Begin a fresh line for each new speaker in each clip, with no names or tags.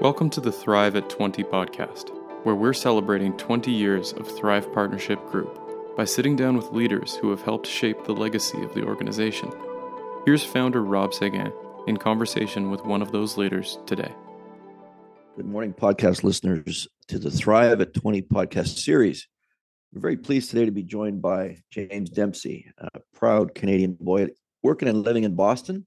Welcome to the Thrive at 20 podcast, where we're celebrating 20 years of Thrive Partnership Group by sitting down with leaders who have helped shape the legacy of the organization. Here's founder Rob Seguin in conversation with one of those leaders today.
Good morning, podcast listeners, to the Thrive at 20 podcast series. We're very pleased today to be joined by James Dempsey, a proud Canadian boy working and living in Boston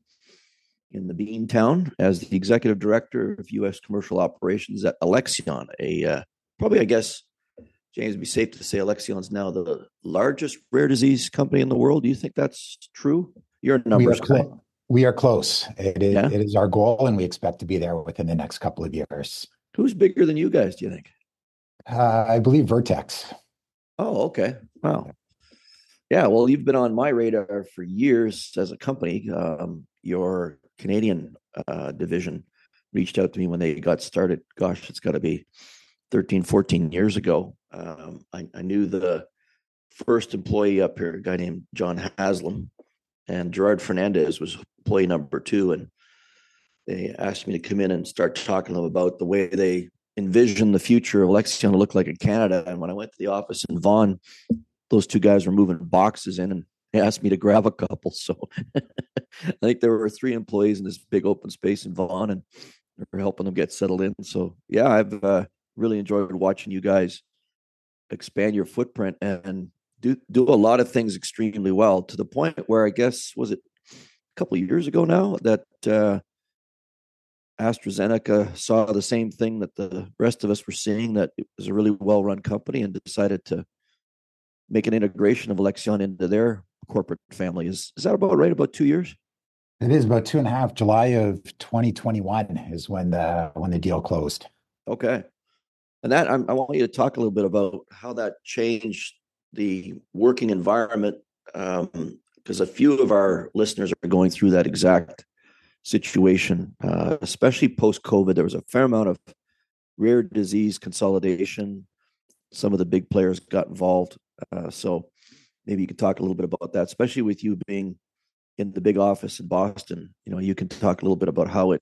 in the Bean Town as the executive director of U.S. commercial operations at Alexion. A uh, probably, I guess, James, be safe to say Alexion's now the largest rare disease company in the world. Do you think that's true? Your numbers.
We are, cl- we are close. It is, yeah? it is our goal, and we expect to be there within the next couple of years.
Who's bigger than you guys? Do you think?
Uh, I believe Vertex.
Oh, okay. Wow. Yeah, well, you've been on my radar for years as a company. Um, your Canadian uh, division reached out to me when they got started. Gosh, it's got to be 13, 14 years ago. Um, I, I, knew the first employee up here, a guy named John Haslam, and Gerard Fernandez was employee number two. And they asked me to come in and start talking to them about the way they envision the future of Alexion to look like in Canada. And when I went to the office in Vaughan, those two guys were moving boxes in and asked me to grab a couple. So I think there were three employees in this big open space in Vaughan and we're helping them get settled in. So yeah, I've uh, really enjoyed watching you guys expand your footprint and do do a lot of things extremely well to the point where I guess was it a couple years ago now that uh, AstraZeneca saw the same thing that the rest of us were seeing that it was a really well run company and decided to make an integration of Alexion into their corporate family. Is is that about right? About two years?
It is about two and a half. July of 2021 is when the when the deal closed.
Okay, and that I'm, i want you to talk a little bit about how that changed the working environment, because um, a few of our listeners are going through that exact situation, uh, especially post COVID. There was a fair amount of rare disease consolidation. Some of the big players got involved. Uh, so maybe you could talk a little bit about that, especially with you being in the big office in Boston. You know, you can talk a little bit about how it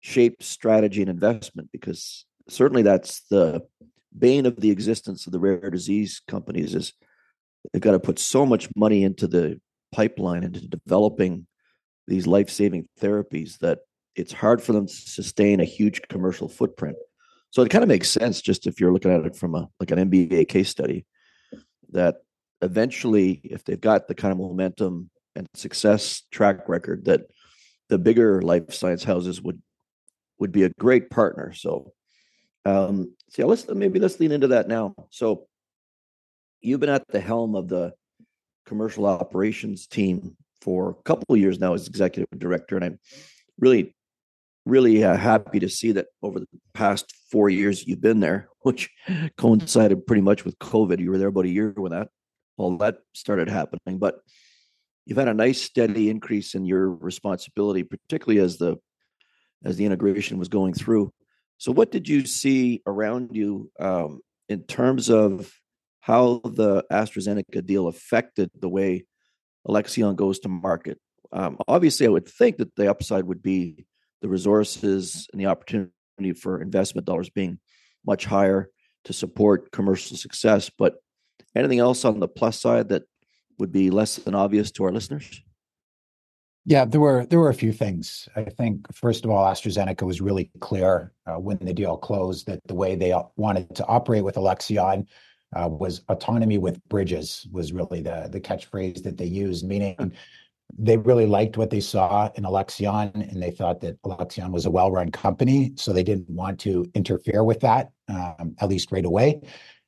shapes strategy and investment because certainly that's the bane of the existence of the rare disease companies is they've got to put so much money into the pipeline into developing these life-saving therapies that it's hard for them to sustain a huge commercial footprint. So it kind of makes sense just if you're looking at it from a like an MBA case study that eventually, if they've got the kind of momentum and success track record, that the bigger life science houses would would be a great partner. So, um, so yeah, let's maybe let's lean into that now. So, you've been at the helm of the commercial operations team for a couple of years now as executive director, and I'm really, really uh, happy to see that over the past four years you've been there, which coincided pretty much with COVID. You were there about a year when that all that started happening. But you've had a nice steady increase in your responsibility, particularly as the as the integration was going through. So, what did you see around you um, in terms of how the AstraZeneca deal affected the way Alexion goes to market? Um, obviously, I would think that the upside would be the resources and the opportunity for investment dollars being much higher to support commercial success. But Anything else on the plus side that would be less than obvious to our listeners?
Yeah, there were there were a few things. I think first of all, AstraZeneca was really clear uh, when the deal closed that the way they wanted to operate with Alexion uh, was autonomy with bridges was really the the catchphrase that they used, meaning they really liked what they saw in Alexion and they thought that Alexion was a well-run company, so they didn't want to interfere with that um, at least right away.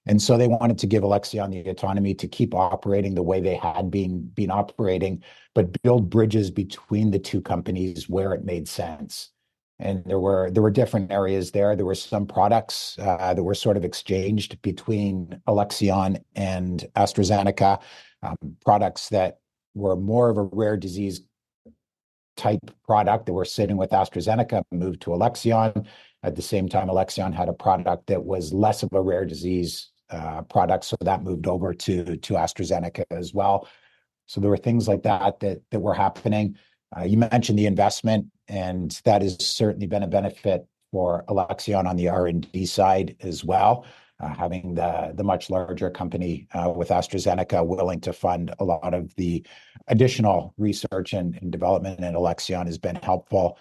And so they wanted to give Alexion the autonomy to keep operating the way they had been been operating, but build bridges between the two companies where it made sense. And there were there were different areas there. There were some products uh, that were sort of exchanged between Alexion and AstraZeneca, um, products that were more of a rare disease type product that were sitting with AstraZeneca moved to Alexion. At the same time, Alexion had a product that was less of a rare disease uh, product, so that moved over to AstraZeneca as well. So there were things like that that were happening. Uh, you mentioned the investment, and that has certainly been a benefit for Alexion on the R&D side as well, having the much larger company with AstraZeneca willing to fund a lot of the additional research and development in Alexion has been helpful.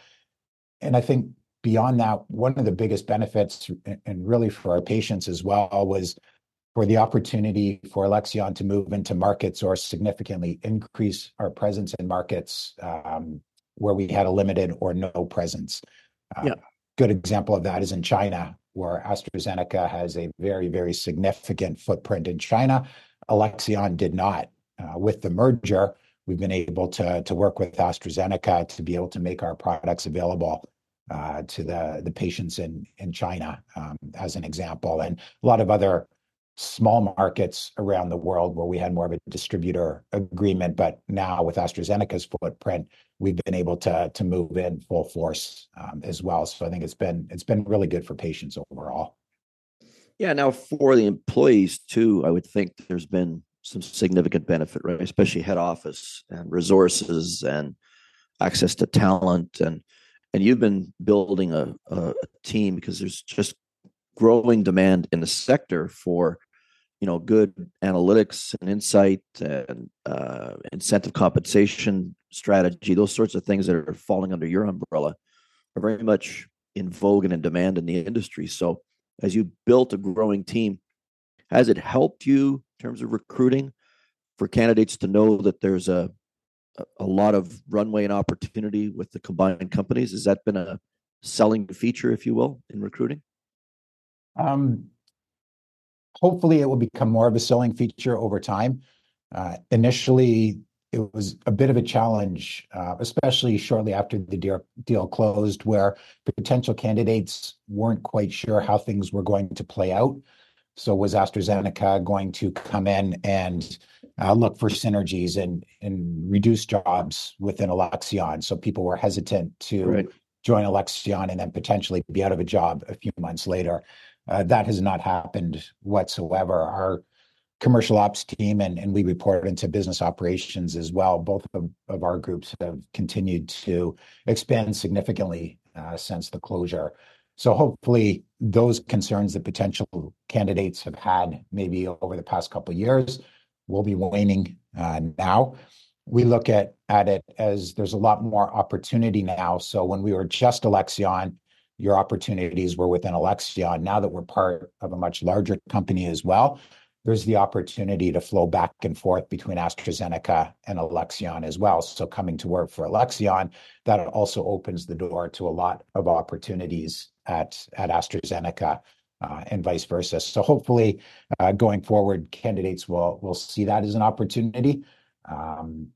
And I think beyond that, one of the biggest benefits, and really for our patients as well, was for the opportunity for Alexion to move into markets or significantly increase our presence in markets um, where we had a limited or no presence.
Uh, yeah.
Good example of that is in China, where AstraZeneca has a very, very significant footprint in China. Alexion did not. Uh, with the merger, we've been able to work with AstraZeneca to be able to make our products available Uh, to the patients in China, um, as an example, and a lot of other small markets around the world where we had more of a distributor agreement. But now with AstraZeneca's footprint, we've been able to move in full force, um, as well. So I think it's been really good for patients overall.
Yeah. Now, for the employees, too, I would think there's been some significant benefit, right? Especially head office and resources and access to talent, and you've been building a team because there's just growing demand in the sector for, you know, good analytics and insight and uh, incentive compensation strategy. Those sorts of things that are falling under your umbrella are very much in vogue and in demand in the industry. So as you built a growing team, has it helped you in terms of recruiting for candidates to know that there's a lot of runway and opportunity with the combined companies? Has that been a selling feature, if you will, in recruiting?
Um, Hopefully, it will become more of a selling feature over time. Initially, it was a bit of a challenge, especially shortly after the deal closed, where potential candidates weren't quite sure how things were going to play out. So was AstraZeneca going to come in and Uh, look for synergies and and reduce jobs within Alexion? So people were hesitant to-
Right...
join Alexion and then potentially be out of a job a few months later. Uh, that has not happened whatsoever. Our commercial ops team, and and we report into business operations as well, both of our groups have continued to expand significantly uh, since the closure. So hopefully, those concerns that potential candidates have had maybe over the past couple of years will be waning uh, now. We look at at it as there's a lot more opportunity now. So when we were just Alexion, your opportunities were within Alexion. Now that we're part of a much larger company as well, there's the opportunity to flow back and forth between AstraZeneca and Alexion as well. So coming to work for Alexion, that also opens the door to a lot of opportunities at at AstraZeneca, Uh, and vice versa. So hopefully, uh, going forward, candidates will see that as an opportunity. Um,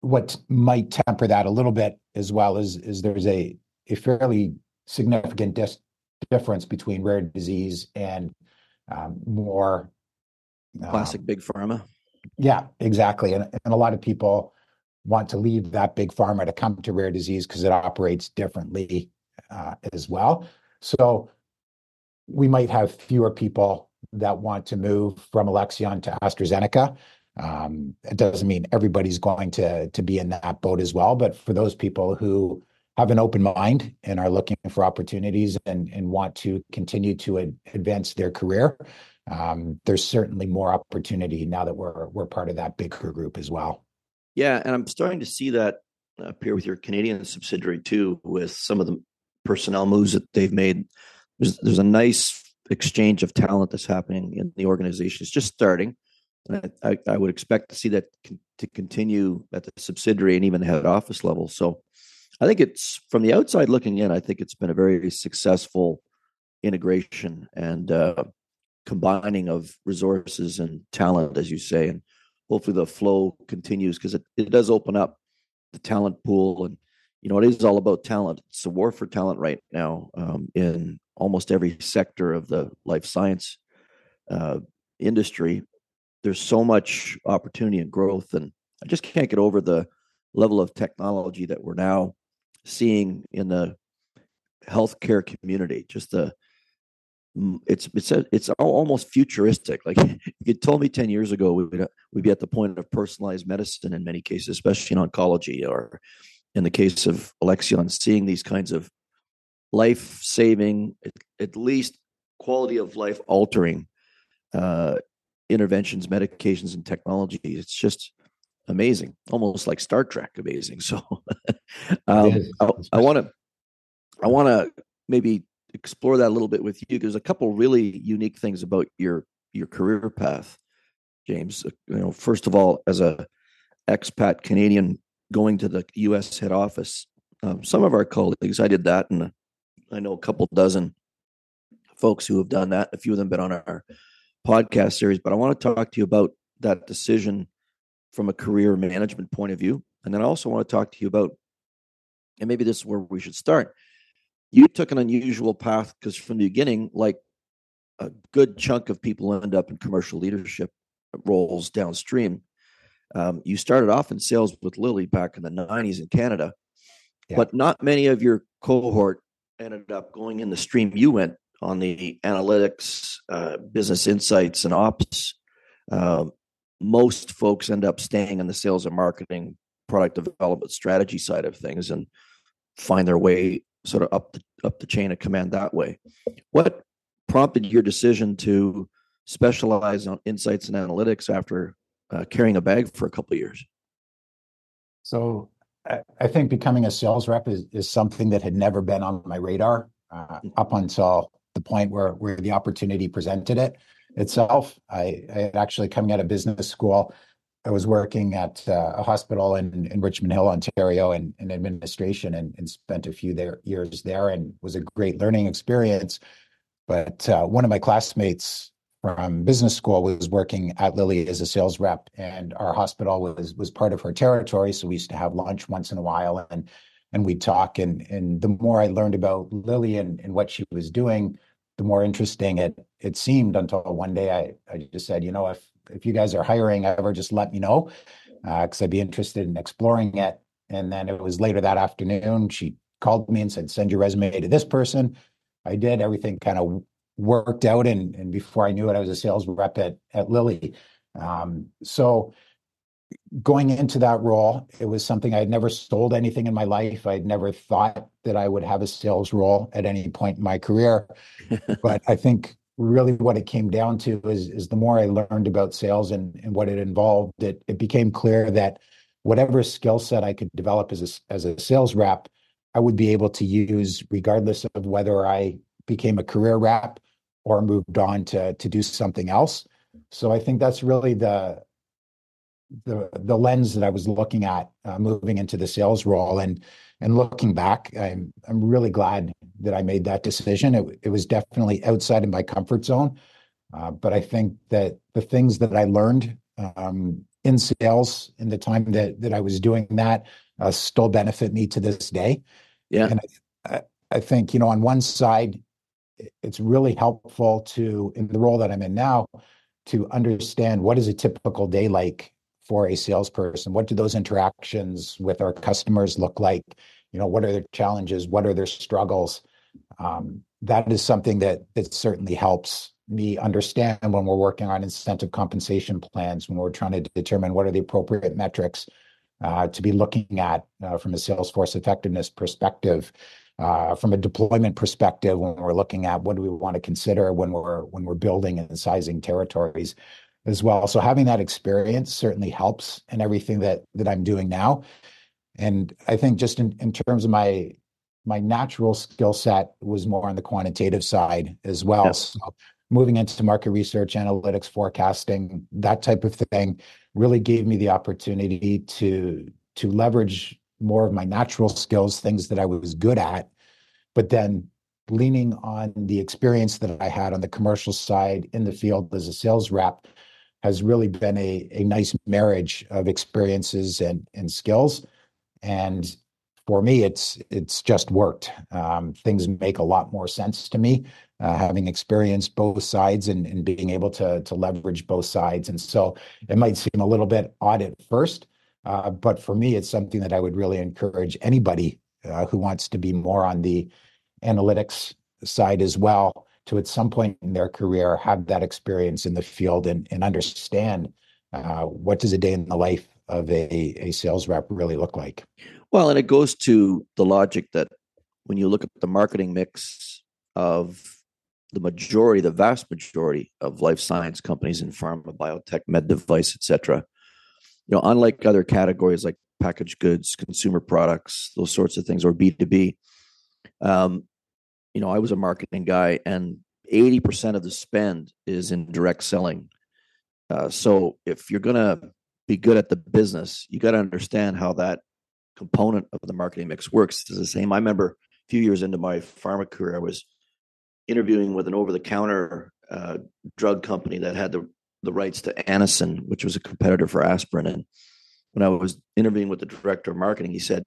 what might temper that a little bit as well is there's a fairly significant difference between rare disease and um, more
Classic um, big pharma.
Yeah, exactly. And a lot of people want to leave that big pharma to come to rare disease because it operates differently, uh, as well. So we might have fewer people that want to move from Alexion to AstraZeneca. Um, it doesn't mean everybody's going to to be in that boat as well, but for those people who have an open mind and are looking for opportunities and and want to continue to advance their career, um, there's certainly more opportunity now that we're part of that bigger group as well.
Yeah, and I'm starting to see that appear with your Canadian subsidiary, too, with some of the personnel moves that they've made. There's a nice exchange of talent that's happening in the organization. It's just starting, and I would expect to see that to continue at the subsidiary and even the head office level. So I think it's... From the outside looking in, I think it's been a very successful integration and uh, combining of resources and talent, as you say, and hopefully the flow continues 'cause it does open up the talent pool. And, you know, it is all about talent. It's a war for talent right now um, in almost every sector of the life science uh, industry. There's so much opportunity and growth, and I just can't get over the level of technology that we're now seeing in the healthcare community. Just the mm, it's it's a, it's almost futuristic. Like, you told me 10 years ago, we would we'd be at the point of personalized medicine in many cases, especially in oncology or in the case of Alexion, seeing these kinds of life saving, at, least quality of life altering uh, interventions, medications, and technology. It's just amazing, almost like Star Trek amazing. So um, I want to I want to maybe explore that a little bit with you. There's a couple really unique things about your your career path, James. You know, first of all, as a expat Canadian going to the U.S. head office, um, some of our colleagues, I did that, and I know a couple dozen folks who have done that. A few of them been on our podcast series, but I want to talk to you about that decision from a career management point of view, and then I also want to talk to you about, and maybe this is where we should start. You took an unusual path because from the beginning, like a good chunk of people end up in commercial leadership roles downstream. Um, you started off in sales with Lilly back in the 90s in Canada, yeah. but not many of your cohort ended up going in the stream you went on the analytics, uh, business insights, and ops. Uh, most folks end up staying in the sales and marketing, product development, strategy side of things, and find their way sort of up the up the chain of command that way. What prompted your decision to specialize on insights and analytics after uh, carrying a bag for a couple of years?
So I think becoming a sales rep is, is something that had never been on my radar uh, mm. up until the point where where the opportunity presented it itself. I, I actually coming out of business school, I was working at uh, a hospital in, in Richmond Hill, Ontario, in, in administration, and, and spent a few there, years there, and was a great learning experience. But uh, one of my classmates from business school was working at Lilly as a sales rep, and our hospital was was part of her territory. So we used to have lunch once in a while, and and we'd talk. And and the more I learned about Lilly and, and what she was doing, the more interesting it it seemed. Until one day, I I just said, you know, if if you guys are hiring ever, just let me know because uh, I'd be interested in exploring it. And then it was later that afternoon, she called me and said, send your resume to this person. I did. Everything kind of worked out and, and before I knew it, I was a sales rep at, at Lilly. Um, so going into that role, it was something I had never sold anything in my life. I'd never thought that I would have a sales role at any point in my career. but I think really what it came down to is, is the more I learned about sales and, and what it involved, it, it became clear that whatever skill set I could develop as a, as a sales rep, I would be able to use regardless of whether I became a career rep or moved on to to do something else. So I think that's really the the the lens that I was looking at uh, moving into the sales role and and looking back, I'm I'm really glad that I made that decision. It it was definitely outside of my comfort zone, uh, but I think that the things that I learned um, in sales in the time that that I was doing that uh, still benefit me to this day.
Yeah,
and I, I think you know on one side it's really helpful to in the role that I'm in now to understand what is a typical day like for a salesperson? What do those interactions with our customers look like? You know what are their challenges? What are their struggles? Um, that is something that that certainly helps me understand when we're working on incentive compensation plans when we're trying to determine what are the appropriate metrics uh, to be looking at uh, from a salesforce effectiveness perspective Uh, from a deployment perspective when we're looking at what do we want to consider when we're when we're building and sizing territories as well. So having that experience certainly helps in everything that that I'm doing now. And I think just in, in terms of my my natural skill set was more on the quantitative side as well. Yes. So moving into market research, analytics, forecasting, that type of thing really gave me the opportunity to to leverage more of my natural skills, things that I was good at, but then leaning on the experience that I had on the commercial side in the field as a sales rep has really been a, a nice marriage of experiences and, and skills. And for me, it's it's just worked. Um, things make a lot more sense to me, uh, having experienced both sides and, and being able to to leverage both sides. And so it might seem a little bit odd at first, uh, but for me, it's something that I would really encourage anybody uh, who wants to be more on the analytics side as well to at some point in their career have that experience in the field and, and understand uh, what does a day in the life of a, a sales rep really look like.
Well, and it goes to the logic that when you look at the marketing mix of the majority, the vast majority of life science companies in pharma, biotech, med device, etc. You know, unlike other categories like packaged goods, consumer products, those sorts of things, or B two B. Um, you know, I was a marketing guy, and eighty percent of the spend is in direct selling. Uh, so if you're gonna be good at the business, you got to understand how that component of the marketing mix works. It's the same. I remember a few years into my pharma career, I was interviewing with an over-the-counter uh, drug company that had the the rights to Anacin, which was a competitor for aspirin. And when I was interviewing with the director of marketing, he said,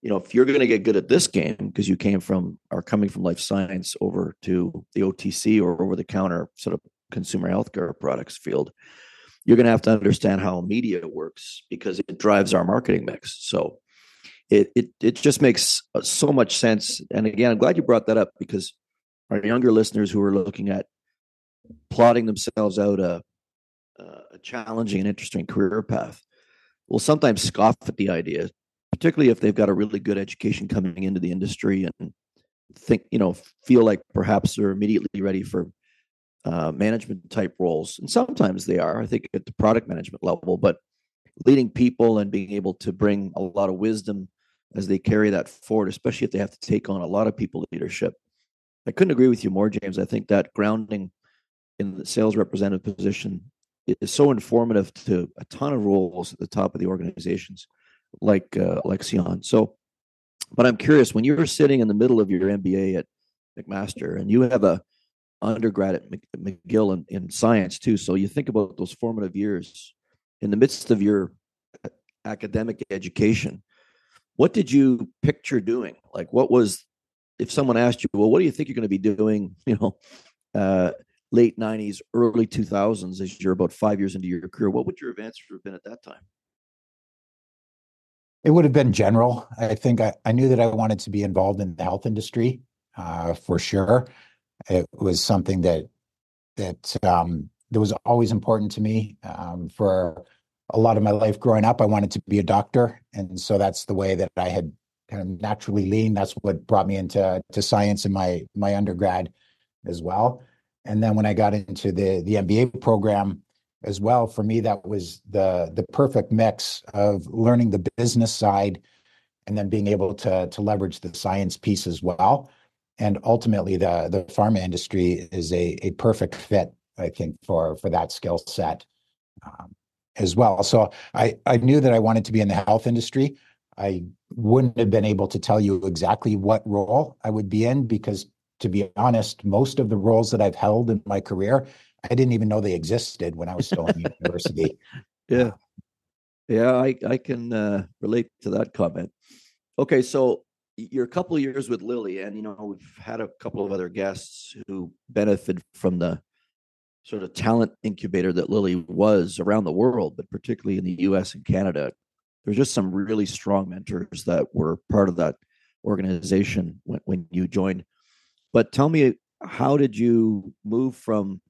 "You know, if you're going to get good at this game because you came from are coming from life science over to the OTC or over-the-counter sort of consumer healthcare products field." You're going to have to understand how media works because it drives our marketing mix. So, it it it just makes uh, so much sense. And again, I'm glad you brought that up because our younger listeners who are looking at plotting themselves out a, a challenging and interesting career path will sometimes scoff at the idea, particularly if they've got a really good education coming into the industry and think, you know, feel like perhaps they're immediately ready for uh, management type roles. And sometimes they are, I think, at the product management level, but leading people and being able to bring a lot of wisdom as they carry that forward, especially if they have to take on a lot of people leadership, I couldn't agree with you more, James. I think that grounding in the sales representative position is so informative to a ton of roles at the top of the organizations, like uh, Alexion. So, but I'm curious when you're sitting in the middle of your MBA at McMaster and you have a undergrad at McGill in, in science too. So you think about those formative years in the midst of your academic education. What did you picture doing? Like, what was if someone asked you, well, what do you think you're going to be doing, you know, uh, late 90s, early 2000s, as you're about five years into your career, what would your answer have been at that time?
It would have been general. I think I, I knew that I wanted to be involved in the health industry uh, for sure. It was something that that um, that was always important to me. Um, for a lot of my life growing up, I wanted to be a doctor, and so that's the way that I had kind of naturally leaned. That's what brought me into to science in my my undergrad as well. And then when I got into the the MBA program as well, for me that was the the perfect mix of learning the business side and then being able to to leverage the science piece as well. And ultimately, the the pharma industry is a a perfect fit, I think, for for that skill set um, as well. So I I knew that I wanted to be in the health industry. I wouldn't have been able to tell you exactly what role I would be in because, to be honest, most of the roles that I've held in my career, I didn't even know they existed when I was still in university.
Yeah. Yeah, I, I can uh, relate to that comment. Okay, so you're a couple years with Lilly, and you know we've had a couple of other guests who benefit from the sort of talent incubator that Lilly was around the world, but particularly in the U.S. and Canada there's just some really strong mentors that were part of that organization when, when you joined. But tell me, how did you move from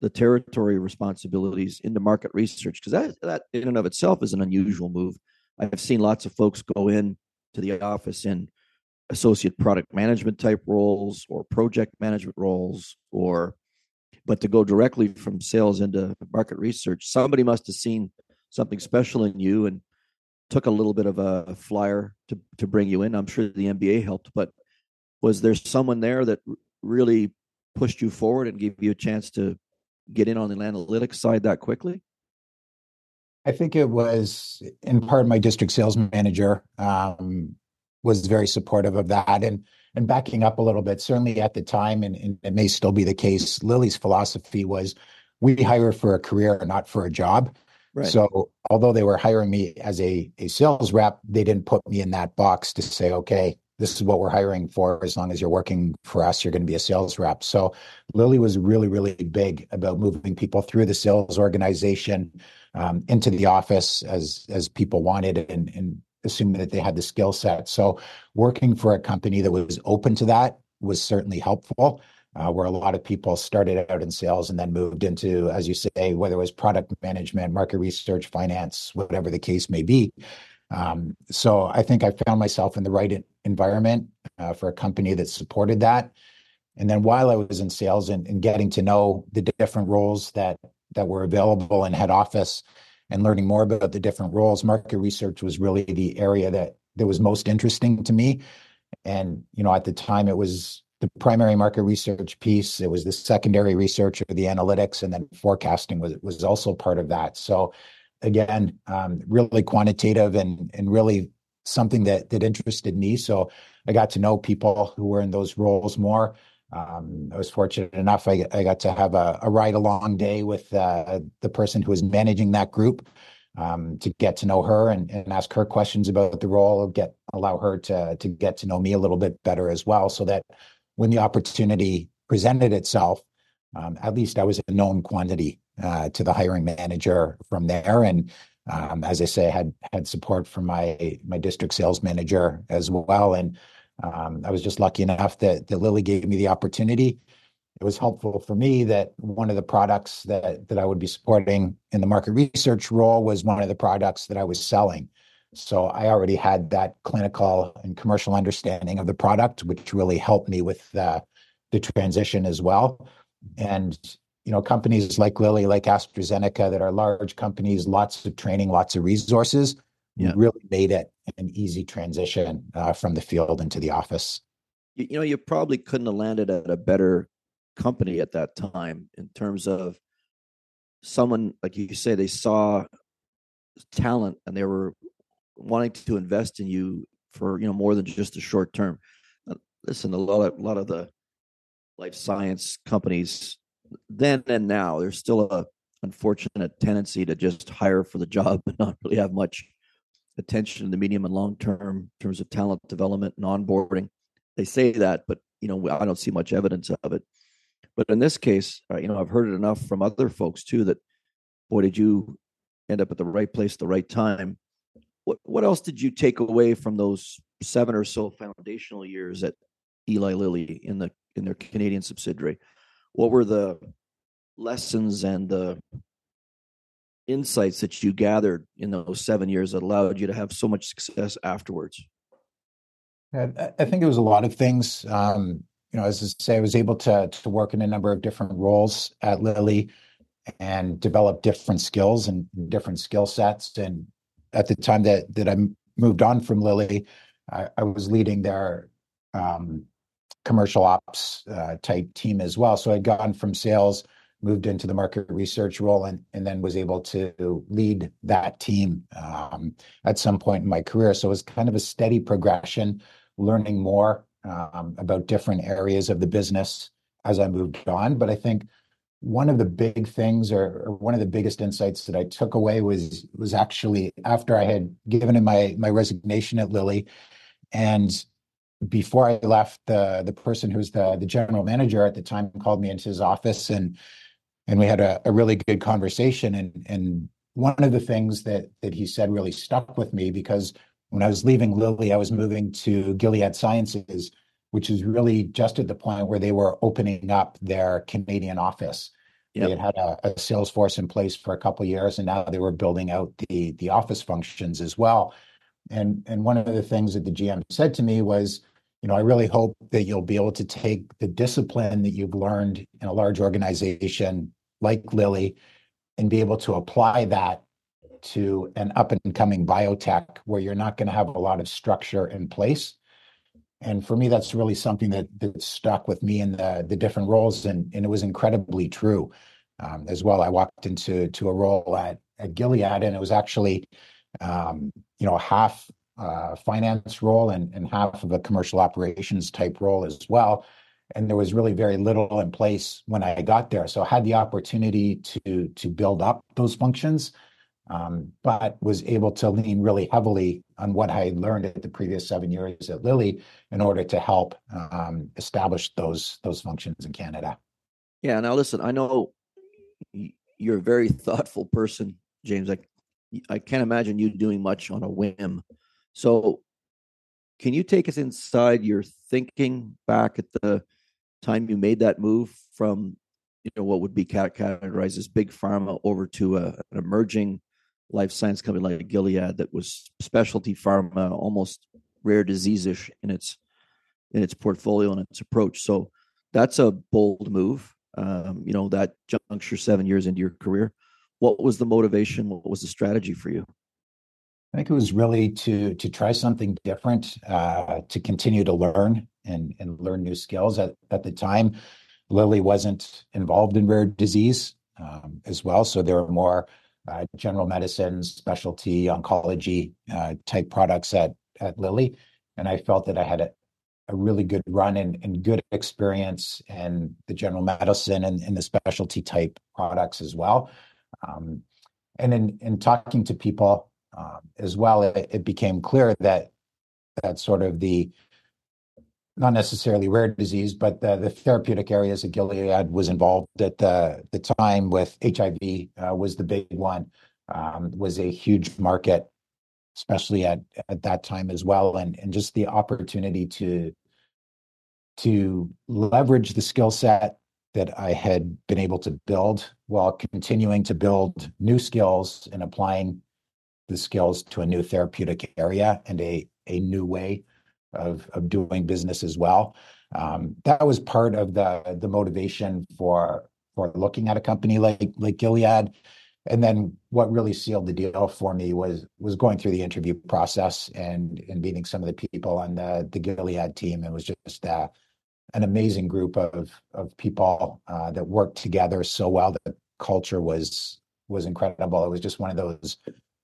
the territory responsibilities into market research? Because that, that in and of itself is an unusual move. I've seen lots of folks go in to the office in associate product management type roles or project management roles or but to go directly from sales into market research somebody must have seen something special in you and took a little bit of a flyer to to bring you in. I'm sure the MBA helped, but was there someone there that really pushed you forward and gave you a chance to get in on the analytics side that quickly?
I think it was in part my district sales manager um, was very supportive of that, and and backing up a little bit. Certainly at the time, and, and it may still be the case. Lilly's philosophy was we hire for a career, not for a job. Right. So although they were hiring me as a, a sales rep, they didn't put me in that box to say, okay, this is what we're hiring for. As long as you're working for us, you're going to be a sales rep. So Lilly was really, really big about moving people through the sales organization um, into the office as as people wanted and, and assuming that they had the skill set. So working for a company that was open to that was certainly helpful uh, where a lot of people started out in sales and then moved into, as you say, whether it was product management, market research, finance, whatever the case may be. Um, so I think I found myself in the right environment uh, for a company that supported that. And then while I was in sales and, and getting to know the different roles that that were available in head office and learning more about the different roles, market research was really the area that that was most interesting to me. And you know, at the time, it was the primary market research piece. It was the secondary research or the analytics, and then forecasting was was also part of that. So again, um, really quantitative and and really something that that interested me. So I got to know people who were in those roles more. Um, I was fortunate enough. I, I got to have a, a ride along day with uh, the person who was managing that group um, to get to know her and, and ask her questions about the role. Get allow her to to get to know me a little bit better as well, so that when the opportunity presented itself, um, at least I was a known quantity uh, to the hiring manager from there. And um, as I say, had had support from my my district sales manager as well. And um, I was just lucky enough that, that Lilly gave me the opportunity. It was helpful for me that one of the products that, that I would be supporting in the market research role was one of the products that I was selling. So I already had that clinical and commercial understanding of the product, which really helped me with uh, the transition as well. And you know, companies like Lilly, like AstraZeneca, that are large companies, lots of training, lots of resources yeah. really made it an easy transition uh, from the field into the office.
You, you know, you probably couldn't have landed at a better company at that time in terms of someone, like you say, they saw talent and they were wanting to invest in you for you know more than just the short term. Uh, listen, a lot of a lot of the life science companies then and now there's still a unfortunate tendency to just hire for the job and not really have much attention in the medium and long term in terms of talent development and onboarding. They say that, but you know, I don't see much evidence of it. But in this case, uh, you know, I've heard it enough from other folks too that, boy, did you end up at the right place at the right time. What what else did you take away from those seven or so foundational years at Eli Lilly in the in their Canadian subsidiary? What were the lessons and the insights that you gathered in those seven years that allowed you to have so much success afterwards?
I think it was a lot of things. Um, you know, as I say, I was able to to work in a number of different roles at Lilly and develop different skills and different skill sets. And at the time that that I moved on from Lilly, I, I was leading their um, commercial ops uh, type team as well. So I'd gone from sales moved into the market research role and, and then was able to lead that team um, at some point in my career. So it was kind of a steady progression, learning more um, about different areas of the business as I moved on. But I think one of the big things or, or, one of the biggest insights that I took away was was actually after I had given in my my resignation at Lilly and before I left, the the person who's the the general manager at the time called me into his office and and we had a, a really good conversation. And and one of the things that that he said really stuck with me because when I was leaving Lilly, I was moving to Gilead Sciences, which is really just at the point where they were opening up their Canadian office. Yep. They had had a, a sales force in place for a couple years, and now they were building out the the office functions as well. And and one of the things that the GM said to me was, you know, I really hope that you'll be able to take the discipline that you've learned in a large organization like Lilly and be able to apply that to an up and coming biotech where you're not going to have a lot of structure in place. And for me, that's really something that, that stuck with me in the, the different roles. And, and it was incredibly true um, as well. I walked into to a role at, at Gilead and it was actually, um, you know, half uh, finance role and, and half of a commercial operations type role as well and there was really very little in place when I got there. So I had the opportunity to to build up those functions, um, but was able to lean really heavily on what I had learned at the previous seven years at Lilly in order to help um, establish those those functions in Canada.
Yeah. Now listen, I know you're a very thoughtful person, James. I I can't imagine you doing much on a whim. So can you take us inside your thinking back at the time you made that move from you know what would be categorized as big pharma over to a, an emerging life science company like Gilead that was specialty pharma, almost rare disease-ish in its in its portfolio and its approach. So that's a bold move. Um, you know, that juncture seven years into your career. What was the motivation? What was the strategy for you?
I think it was really to to try something different, uh, to continue to learn and and learn new skills. At at the time, Lilly wasn't involved in rare disease um, as well, so there were more uh, general medicine, specialty oncology uh, type products at at Lilly, and I felt that I had a, a really good run and, and good experience in the general medicine and, and the specialty type products as well. Um, and in in talking to people um, as well, it, it became clear that that sort of the not necessarily rare disease, but the, the therapeutic areas that Gilead was involved at the, the time with HIV uh, was the big one, um, was a huge market, especially at, at that time as well. And, and just the opportunity to, to leverage the skill set that I had been able to build while continuing to build new skills and applying the skills to a new therapeutic area and a, a new way of, of doing business as well. Um, that was part of the, the motivation for, for looking at a company like, like Gilead. And then what really sealed the deal for me was was going through the interview process and and meeting some of the people on the the Gilead team. It was just uh, an amazing group of of people uh, that worked together so well. The culture was was incredible. It was just one of those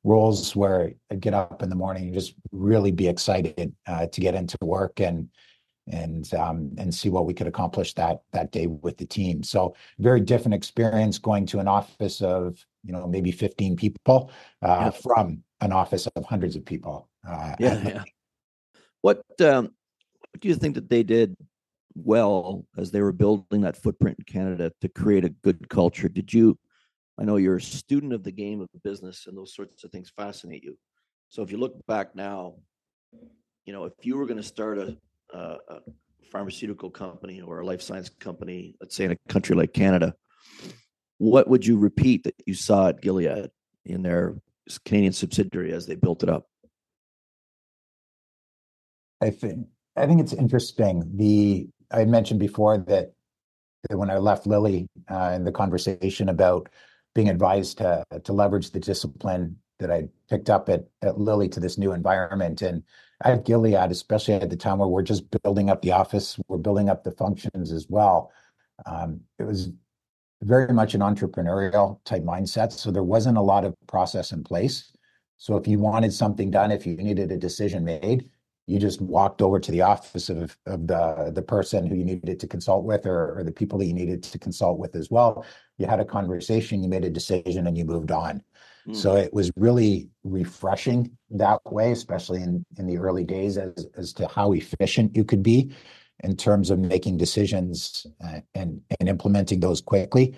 roles where I'd get up in the morning and just really be excited uh, to get into work and and um, and see what we could accomplish that that day with the team. So very different experience going to an office of you know maybe 15 people uh, yeah. from an office of hundreds of people.
Uh, yeah, yeah. What um, what do you think that they did well as they were building that footprint in Canada to create a good culture? Did you I know you're a student of the game of business, and those sorts of things fascinate you. So if you look back now, you know, if you were going to start a, a, a pharmaceutical company or a life science company, let's say in a country like Canada, what would you repeat that you saw at Gilead in their Canadian subsidiary as they built it up?
I think I think it's interesting. The I mentioned before that, that when I left Lilly uh, in the conversation about being advised to to leverage the discipline that I picked up at at Lilly to this new environment. And at Gilead, especially at the time where we're just building up the office, we're building up the functions as well. Um, it was very much an entrepreneurial type mindset. So there wasn't a lot of process in place. So if you wanted something done, if you needed a decision made, you just walked over to the office of, of the, the person who you needed to consult with or, or the people that you needed to consult with as well. You had a conversation, you made a decision, and you moved on. Mm. So it was really refreshing that way, especially in, in the early days as, as to how efficient you could be in terms of making decisions uh, and, and implementing those quickly.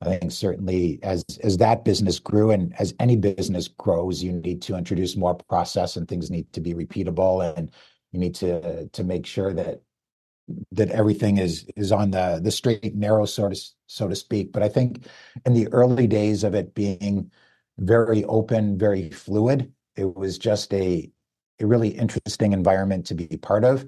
I think certainly as as that business grew and as any business grows, you need to introduce more process and things need to be repeatable and you need to to make sure that that everything is is on the the straight and narrow so to so to speak. But I think in the early days of it being very open, very fluid, it was just a a really interesting environment to be part of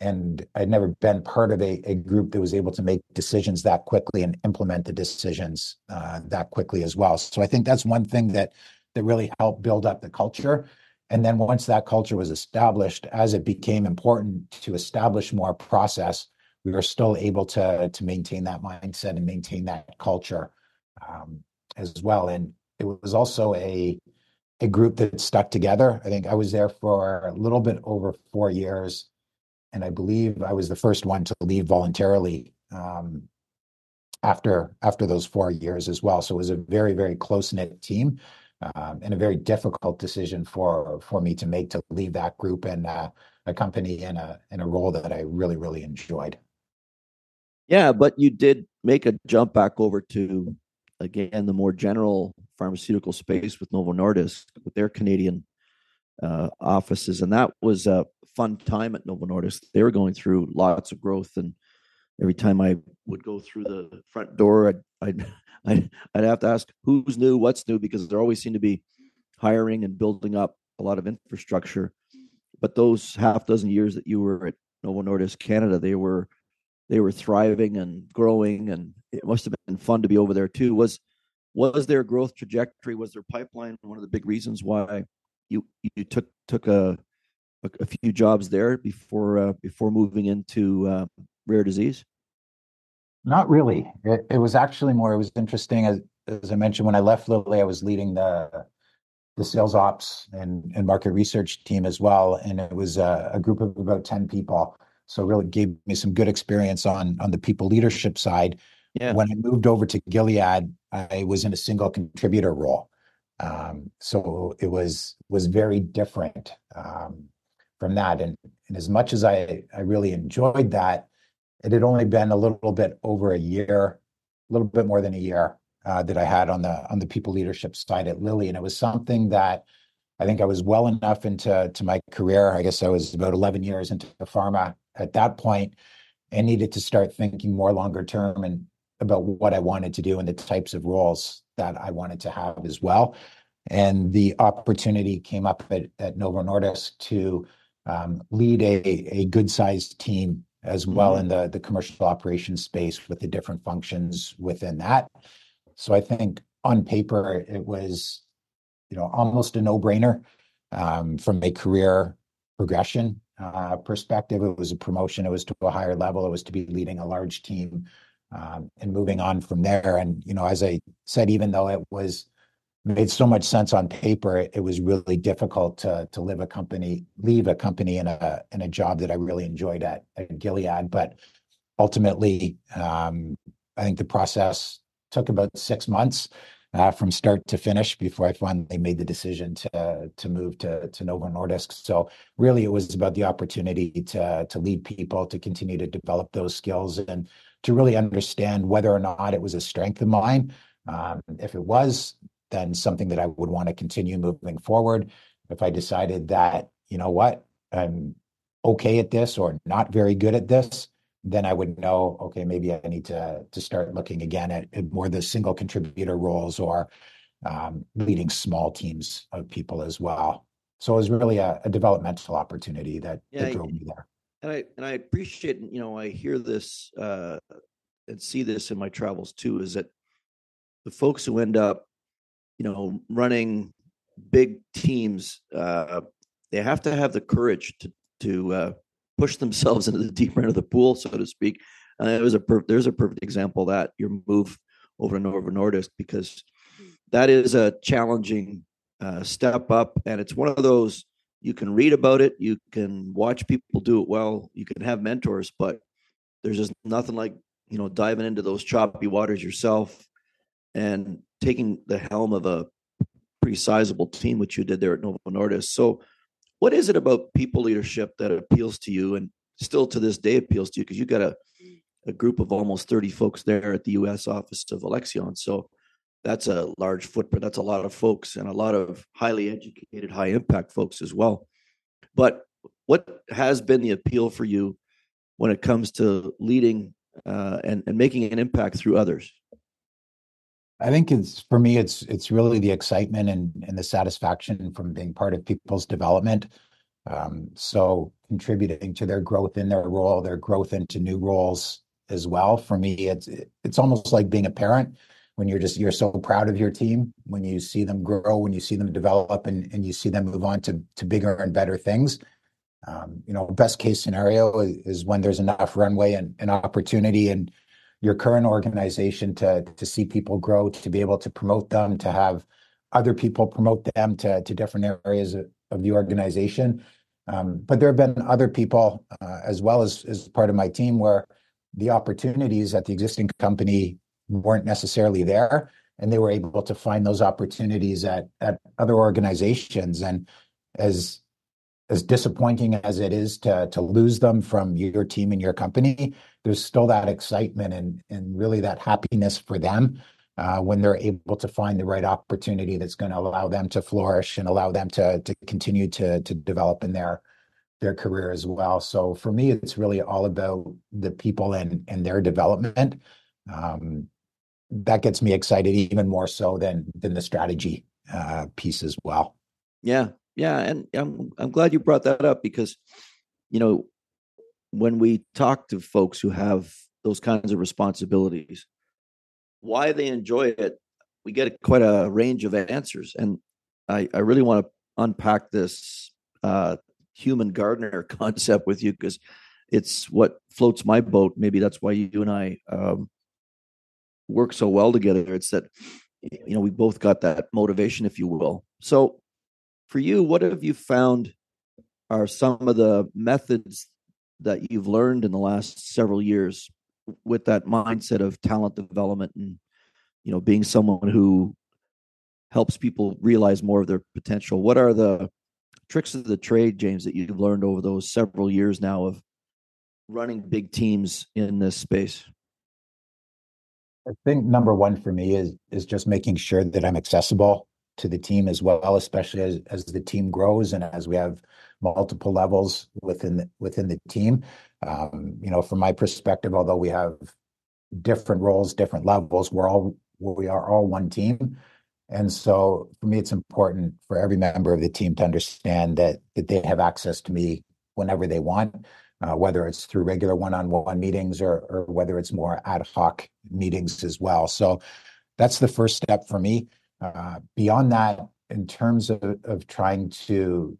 and I'd never been part of a, a group that was able to make decisions that quickly and implement the decisions uh, that quickly as well. So I think that's one thing that that really helped build up the culture. And then once that culture was established, as it became important to establish more process, we were still able to to maintain that mindset and maintain that culture um, as well. And it was also a a group that stuck together. I think I was there for a little bit over four years and I believe I was the first one to leave voluntarily um, after after those four years as well. So it was a very very close knit team, um, and a very difficult decision for for me to make to leave that group and uh, a company in a in a role that I really really enjoyed.
Yeah, but you did make a jump back over to again the more general pharmaceutical space with Novo Nordisk with their Canadian uh, offices, and that was a fun time at Novo Nordisk. They were going through lots of growth, and every time I would go through the front door, I'd I'd I'd, I'd have to ask who's new, what's new, because there always seemed to be hiring and building up a lot of infrastructure. but those half dozen years that you were at Novo Nordisk Canada, they were they were thriving and growing, and it must have been fun to be over there too. Was was their growth trajectory? Was their pipeline one of the big reasons why you you took took a a, a few jobs there before uh, before moving into uh, rare disease?
Not really. It, it was actually more. It was interesting as as I mentioned when I left Lilly, I was leading the the sales ops and, and market research team as well, and it was a, a group of about ten people. So really gave me some good experience on on the people leadership side. Yeah. When I moved over to Gilead, I was in a single contributor role. Um, so it was was very different um, from that. And, and as much as I, I really enjoyed that, it had only been a little bit over a year, a little bit more than a year uh, that I had on the on the people leadership side at Lilly, and it was something that I think I was well enough into to my career. I guess I was about 11 years into pharma at that point, and needed to start thinking more longer term and about what I wanted to do and the types of roles that I wanted to have as well. And the opportunity came up at, at Novo Nordisk to lead a, a good sized team as well mm-hmm. in the, the commercial operations space with the different functions within that. So I think on paper, it was, you know, almost a no brainer um, from a career progression uh, perspective. It was a promotion. It was to a higher level. It was to be leading a large team um, and moving on from there. And, you know, as I said, even though it was made so much sense on paper, it, was really difficult to to live a company, leave a company in a in a job that I really enjoyed at, at Gilead. But ultimately, um, I think the process took about six months uh, from start to finish before I finally made the decision to to move to to Novo Nordisk. So really, it was about the opportunity to to lead people, to continue to develop those skills, and to really understand whether or not it was a strength of mine. Um, if it was, then something that I would want to continue moving forward. If I decided that, you know what, I'm okay at this or not very good at this, then I would know, okay, maybe I need to to start looking again at, at more the single contributor roles or um, leading small teams of people as well. So it was really a, a developmental opportunity that, yeah, that drove I, me there.
And I and I appreciate, you know, I hear this uh, and see this in my travels too, is that the folks who end up you know, running big teams, uh, they have to have the courage to to uh, push themselves into the deep end of the pool, so to speak. And it was a per- there's a perfect example of that your move over to Novo Nordisk because that is a challenging uh, step up, and it's one of those you can read about it, you can watch people do it well, you can have mentors, but there's just nothing like you know diving into those choppy waters yourself and taking the helm of a pretty sizable team, which you did there at Novo Nordisk. So, what is it about people leadership that appeals to you, and still to this day appeals to you? Because you got a a group of almost 30 folks there at the U.S. office of Alexion. So that's a large footprint. That's a lot of folks and a lot of highly educated, high impact folks as well. But what has been the appeal for you when it comes to leading uh, and, and making an impact through others?
I think it's for me, it's it's really the excitement and and the satisfaction from being part of people's development. Um, so contributing to their growth in their role, their growth into new roles as well. For me, it's it's almost like being a parent when you're just you're so proud of your team when you see them grow, when you see them develop, and and you see them move on to to bigger and better things. Um, you know, best case scenario is, is when there's enough runway and, and opportunity and your current organization to to see people grow, to be able to promote them, to have other people promote them to to different areas of, of the organization. Um, but there have been other people uh, as well as as part of my team where the opportunities at the existing company weren't necessarily there, and they were able to find those opportunities at at other organizations. And as as disappointing as it is to to lose them from your team and your company, there's still that excitement and and really that happiness for them uh, when they're able to find the right opportunity that's going to allow them to flourish and allow them to to continue to to develop in their their career as well. So for me, it's really all about the people and and their development. Um, that gets me excited even more so than than the strategy uh, piece as well.
Yeah, yeah, and I'm I'm glad you brought that up because you know when we talk to folks who have those kinds of responsibilities, why they enjoy it, we get quite a range of answers, and I I really want to unpack this uh, human gardener concept with you because it's what floats my boat. Maybe that's why you and I um, work so well together. It's that you know we both got that motivation, if you will. So, for you, what have you found are some of the methods that you've learned in the last several years with that mindset of talent development and you know being someone who helps people realize more of their potential? What are the tricks of the trade james that you've learned over those several years now of running big teams in this space?
I think number one for me is is just making sure that i'm accessible to the team as well especially as as the team grows and as we have multiple levels within the, within the team. Um, you know, from my perspective, although we have different roles, different levels, we're all we are all one team. And so for me, it's important for every member of the team to understand that that they have access to me whenever they want, uh, whether it's through regular one-on-one meetings or or whether it's more ad hoc meetings as well. So that's the first step for me. Uh, beyond that, in terms of, of trying to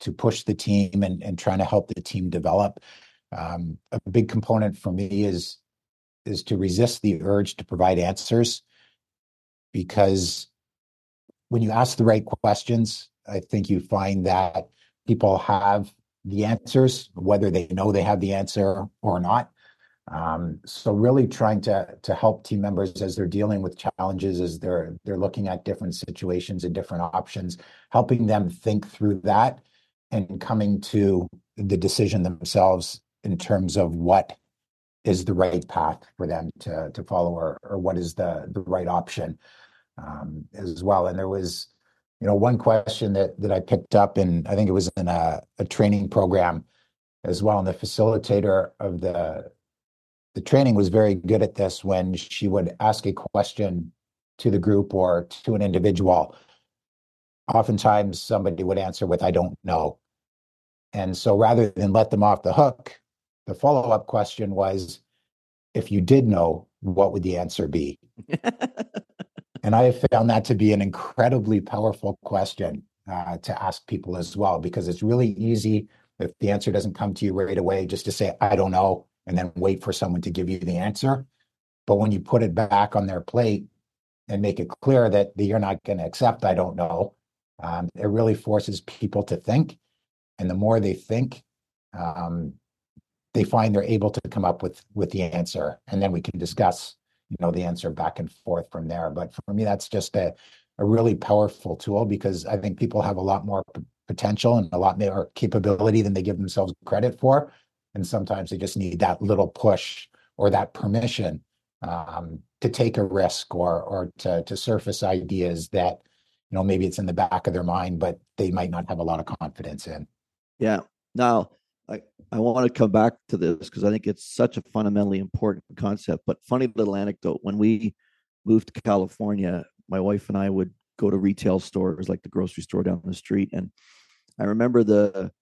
to push the team and, and trying to help the team develop. Um, a big component for me is is to resist the urge to provide answers because when you ask the right questions, I think you find that people have the answers, whether they know they have the answer or not. Um, so really trying to to help team members as they're dealing with challenges, as they're they're looking at different situations and different options, helping them think through that and coming to the decision themselves in terms of what is the right path for them to to follow or, what is the the right option um, as well. And there was you know one question that that i picked up and i think it was in a training program as well and the facilitator of the the training was very good at this when she would ask a question to the group or to an individual. Oftentimes somebody would answer with i don't know. And so rather than let them off the hook, the follow up question was if you did know, what would the answer be? and I have found that to be an incredibly powerful question uh, to ask people as well, because it's really easy if the answer doesn't come to you right away, just to say, I don't know, and then wait for someone to give you the answer. But when you put it back on their plate and make it clear that you're not going to accept, I don't know, um, it really forces people to think and the more they think, um, they find they're able to come up with with the answer, and then we can discuss, you know, the answer back and forth from there. But for me, that's just a a really powerful tool because I think people have a lot more p- potential and a lot more capability than they give themselves credit for, and sometimes they just need that little push or that permission um, to take a risk or or to to surface ideas that you know maybe it's in the back of their mind, but they might not have a lot of confidence in.
Yeah. Now, I, I want to come back to this because I think it's such a fundamentally important concept. But funny little anecdote when we moved to California, my wife and I would go to retail stores like the grocery store down the street. And I remember the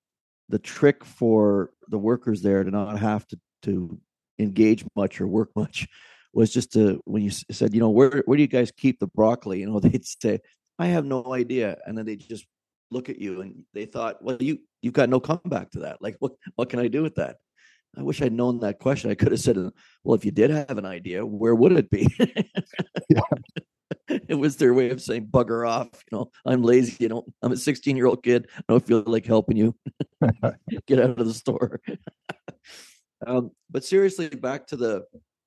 the trick for the workers there to not have to to engage much or work much was just to when you said, you know, where where do you guys keep the broccoli? You know, they'd say, I have no idea, and then they just look at you and they thought, well, you you've got no comeback to that. Like, what what can I do with that? I wish I'd known that question. I could have said, well, if you did have an idea, where would it be? it was their way of saying bugger off. You know, I'm lazy. You know, I'm a 16 year old kid. I don't feel like helping you. Get out of the store. um, but seriously, back to the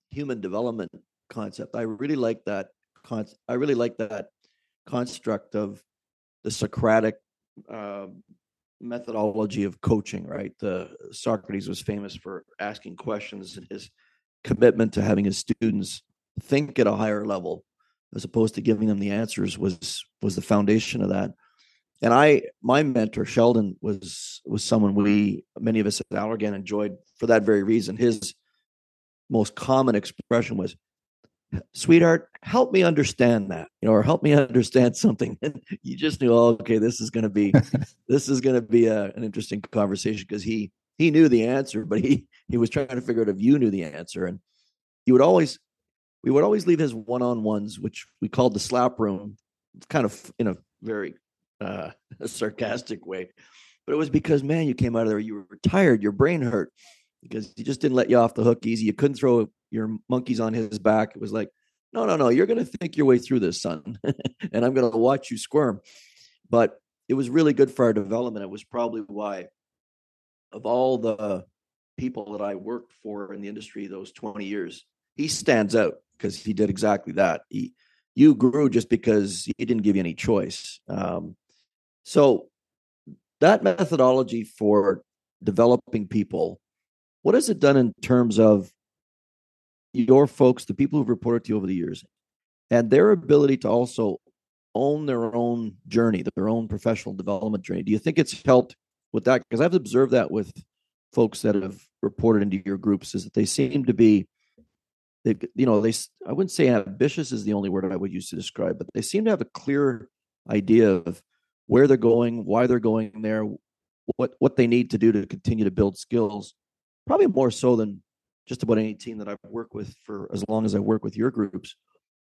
human development concept. I really like that. Con- I really like that construct of the Socratic uh, methodology of coaching, right? The Socrates was famous for asking questions and his commitment to having his students think at a higher level as opposed to giving them the answers was was the foundation of that. And I my mentor Sheldon was was someone we many of us at Allergan enjoyed for that very reason. His most common expression was sweetheart, help me understand that, you know, or help me understand something. And you just knew, oh, okay, this is going to be, this is going to be a, an interesting conversation because he, he knew the answer, but he, he was trying to figure out if you knew the answer. And you would always, we would always leave his one-on-ones, which we called the slap room, kind of in a very uh, sarcastic way. But it was because, man, you came out of there, you were tired, your brain hurt because he just didn't let you off the hook easy. You couldn't throw your monkeys on his back. It was like, no, no, no, you're going to think your way through this, son, and I'm going to watch you squirm. But it was really good for our development. It was probably why, of all the people that I worked for in the industry those 20 years, he stands out because he did exactly that. He, you grew just because he didn't give you any choice. Um, so that methodology for developing people, what has it done in terms of your folks, the people who've reported to you over the years, and their ability to also own their own journey, their own professional development journey? Do you think it's helped with that? Because I've observed that with folks that have reported into your groups, is that they seem to be they you know they i wouldn't say ambitious is the only word i would use to describe but they seem to have a clear idea of where they're going why they're going there what what they need to do to continue to build skills probably more so than just about any team that i've worked with for as long as i work with your groups.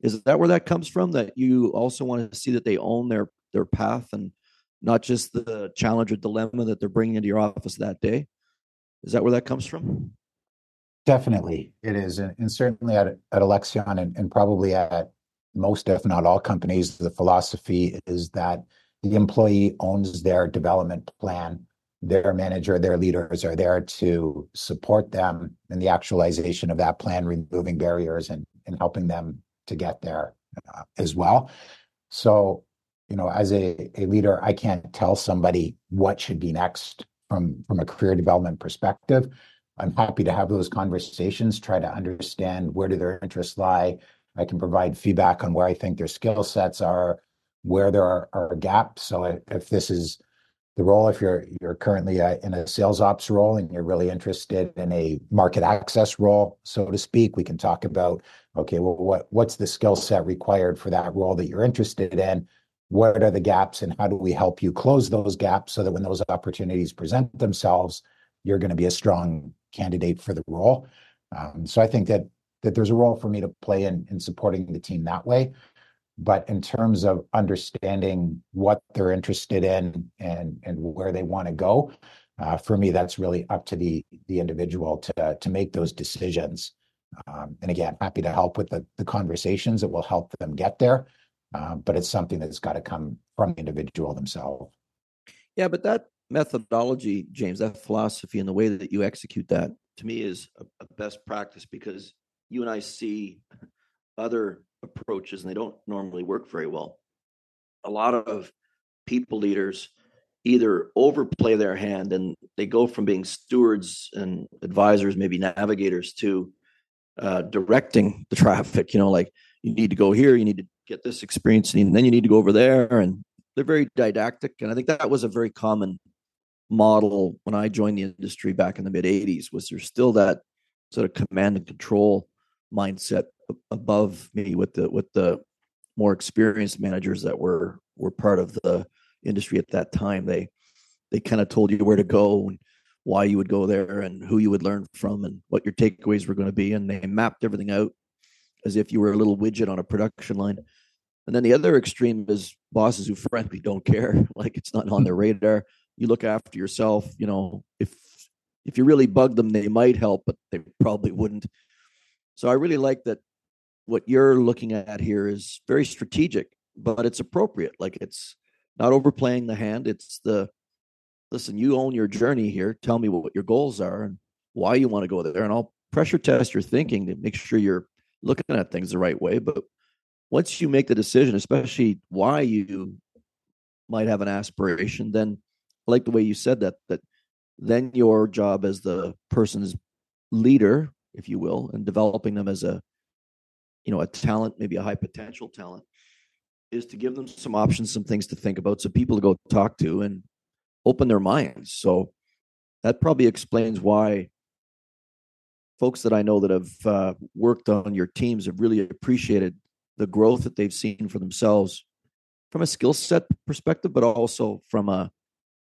Is that where that comes from that you also want to see that they own their their path and not just the challenge or dilemma that they're bringing into your office that day? Is that where that comes from
Definitely, it is, and, certainly at at Alexion, and, and probably at most, if not all, companies, the philosophy is that the employee owns their development plan. Their manager, their leaders are there to support them in the actualization of that plan, removing barriers and, and helping them to get there uh, as well. So, you know, as a, a leader, I can't tell somebody what should be next from from a career development perspective I'm happy to have those conversations, try to understand where do their interests lie. I can provide feedback on where I think their skill sets are, where there are, are gaps. So if this is the role, if you're you're currently uh, in a sales ops role and you're really interested in a market access role, so to speak, we can talk about okay, well, what what's the skill set required for that role that you're interested in? What are the gaps, and how do we help you close those gaps so that when those opportunities present themselves, you're going to be a strong candidate for the role. Um, so I think that that there's a role for me to play in in supporting the team that way. But in terms of understanding what they're interested in and and where they want to go, uh, for me, that's really up to the the individual to to make those decisions. Um, and again, happy to help with the the conversations that will help them get there. Uh, but it's something that's got to come from the individual themselves.
Yeah, but that methodology, James, that philosophy and the way that you execute that to me is a, best practice because you and I see other approaches and they don't normally work very well. A lot of people leaders either overplay their hand and they go from being stewards and advisors, maybe navigators, to uh, directing the traffic. You know, like you need to go here, you need to get this experience, and then you need to go over there. And they're very didactic. And I think that was a very common model when I joined the industry back in the mid 80s was there still that sort of command and control mindset above me with the with the more experienced managers that were were part of the industry at that time. They they kind of told you where to go and why you would go there and who you would learn from and what your takeaways were going to be and they mapped everything out as if you were a little widget on a production line. And then the other extreme is bosses who frankly don't care. Like it's not on their radar you look after yourself you know if if you really bug them they might help but they probably wouldn't. So i really like that what you're looking at here is very strategic but it's appropriate. Like it's not overplaying the hand. It's the listen you own your journey here. Tell me what your goals are and why you want to go there and i'll pressure test your thinking to make sure you're looking at things the right way. But once you make the decision especially why you might have an aspiration then I like the way you said that. That then your job as the person's leader, if you will, and developing them as a, you know, a talent, maybe a high potential talent, is to give them some options, some things to think about, so people to go talk to and open their minds. So that probably explains why folks that I know that have uh, worked on your teams have really appreciated the growth that they've seen for themselves from a skill set perspective, but also from a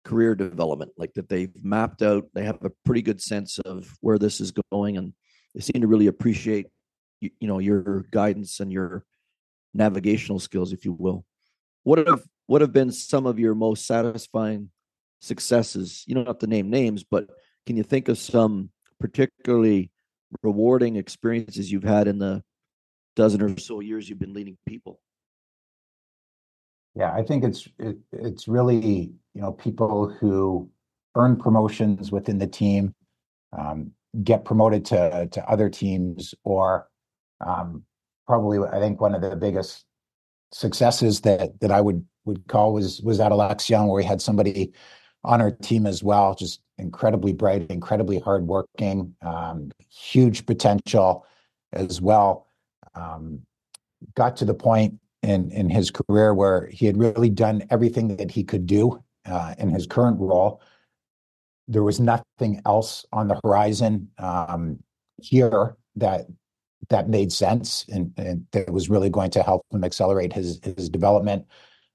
career development, like that they've mapped out, they have a pretty good sense of where this is going, and they seem to really appreciate, you, you know, your guidance and your navigational skills, if you will. What have what have been some of your most satisfying successes? You don't have to name names, but can you think of some particularly rewarding experiences you've had in the dozen or so years you've been leading people?
Yeah, I think it's it, it's really you know people who earn promotions within the team, um, get promoted to to other teams, or um, probably I think one of the biggest successes that that I would would call was was at Alexion, where we had somebody on our team as well, just incredibly bright, incredibly hardworking, um, huge potential as well. Um, got to the point in in his career where he had really done everything that he could do uh, in his current role. There was nothing else on the horizon um, here that that made sense and, and, that was really going to help him accelerate his his development.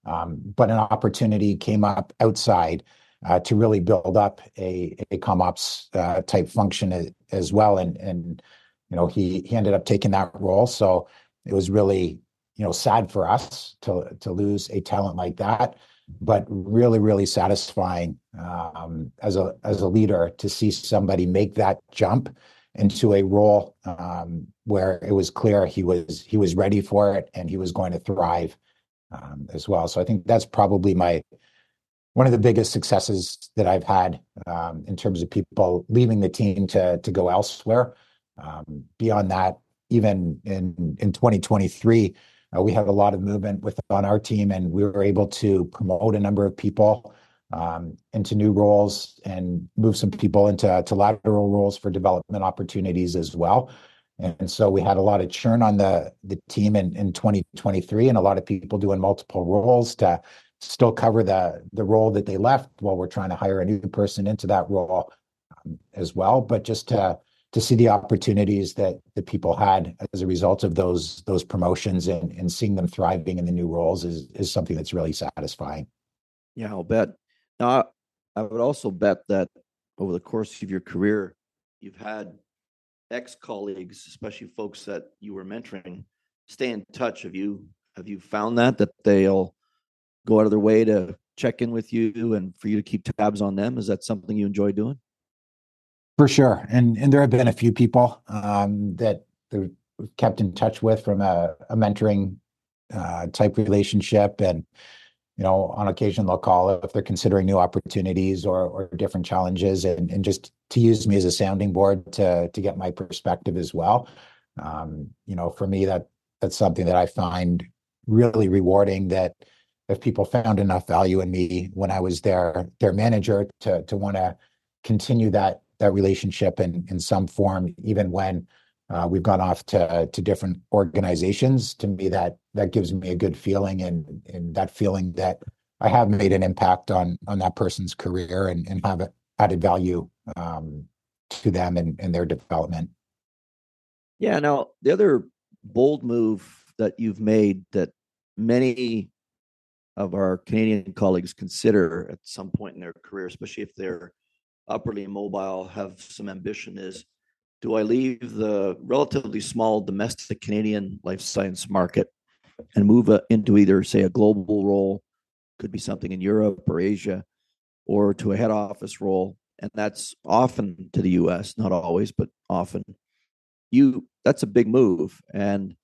Um, but an opportunity came up outside uh, to really build up a a comops uh, type function as, as well, and and you know he he ended up taking that role. So it was really you know sad for us to to lose a talent like that but really really satisfying um, as a as a leader to see somebody make that jump into a role um, where it was clear he was he was ready for it and he was going to thrive um, as well. So i think that's probably my one of the biggest successes that i've had um, in terms of people leaving the team to to go elsewhere. Um, beyond that even in in 2023 uh, we had a lot of movement with on our team, and we were able to promote a number of people um, into new roles and move some people into to lateral roles for development opportunities as well. And so we had a lot of churn on the the team in, in 2023, and a lot of people doing multiple roles to still cover the the role that they left while we're trying to hire a new person into that role um, as well. But just to to see the opportunities that the people had as a result of those those promotions and and seeing them thriving in the new roles is is something that's really satisfying.
Yeah, I'll bet. Now, I would also bet that over the course of your career, you've had ex colleagues, especially folks that you were mentoring, stay in touch. Have you have you found that that they'll go out of their way to check in with you and for you to keep tabs on them? Is that something you enjoy doing?
For sure, and and there have been a few people um, that kept in touch with from a, a mentoring uh, type relationship, and you know, on occasion they'll call if they're considering new opportunities or or different challenges, and and just to use me as a sounding board to to get my perspective as well. Um, you know, for me that that's something that I find really rewarding. That if people found enough value in me when I was their their manager to to want to continue that that relationship in in some form, even when uh, we've gone off to to different organizations. To me, that that gives me a good feeling, and and that feeling that I have made an impact on on that person's career and and have added value um, to them and, and their development.
Yeah. Now, the other bold move that you've made that many of our Canadian colleagues consider at some point in their career, especially if they're upperly mobile, have some ambition is do I leave the relatively small domestic Canadian life science market and move uh, into either, say, a global role, could be something in Europe or Asia, or to a head office role? And that's often to the US, not always, but often. You that's a big move. And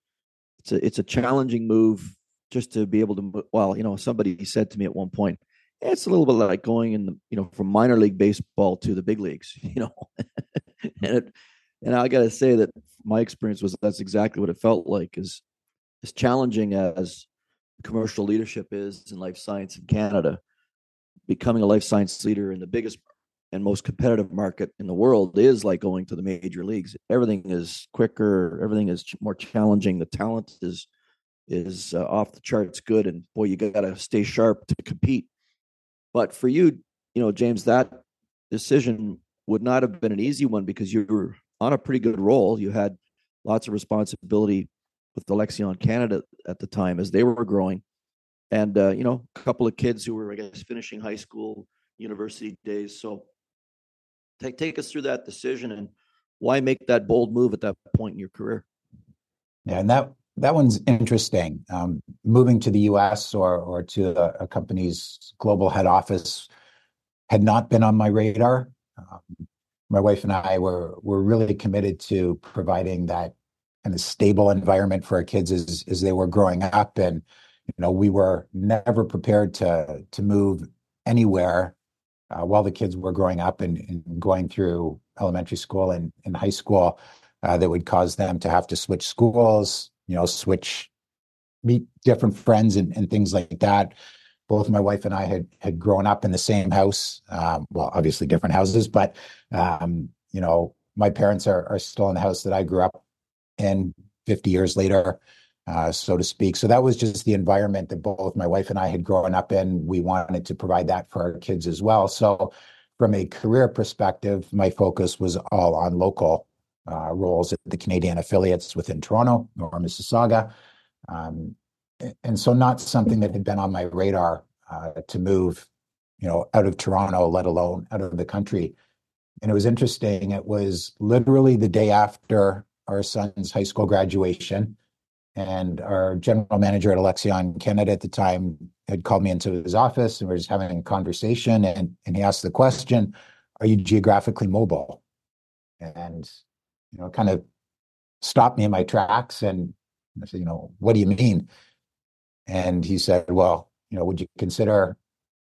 it's a it's a challenging move just to be able to well, you know, somebody said to me at one point, it's a little bit like going in the you know from minor league baseball to the big leagues you know? And it, and i got to say that my experience was that's exactly what it felt like is as challenging as commercial leadership is in life science in canada. Becoming a life science leader in the biggest and most competitive market in the world is like going to the major leagues. Everything is quicker everything is more challenging the talent is is uh, off the charts good and boy you got to stay sharp to compete but for you, you know, James, that decision would not have been an easy one because you were on a pretty good roll. You had lots of responsibility with Alexion Canada at the time as they were growing, and uh, you know, a couple of kids who were, I guess, finishing high school, university days. So, take take us through that decision and why make that bold move at that point in your career.
Yeah, and that that one's interesting. Um, moving to the U.S. or or to a, a, company's global head office had not been on my radar. Um, my wife and I were were really committed to providing that kind of stable environment for our kids as as they were growing up, and you know we were never prepared to to move anywhere uh, while the kids were growing up and, and going through elementary school and, and high school uh, that would cause them to have to switch schools, you know, switch, meet different friends and, and things like that. Both my wife and I had had grown up in the same house. Um, well, obviously different houses, but um, you know, my parents are are still in the house that I grew up in 50 years later, uh, so to speak. So that was just the environment that both my wife and I had grown up in. We wanted to provide that for our kids as well. So from a career perspective, my focus was all on local uh, roles at the Canadian affiliates within Toronto or Mississauga. Um, and so not something that had been on my radar uh, to move, you know, out of Toronto, let alone out of the country. And it was interesting. It was literally the day after our son's high school graduation. And our general manager at Alexion Canada at the time had called me into his office and we were just having a conversation. And, and he asked the question, Are you geographically mobile? And you know, kind of stopped me in my tracks. And I said, you know, what do you mean? And he said, well, you know, would you consider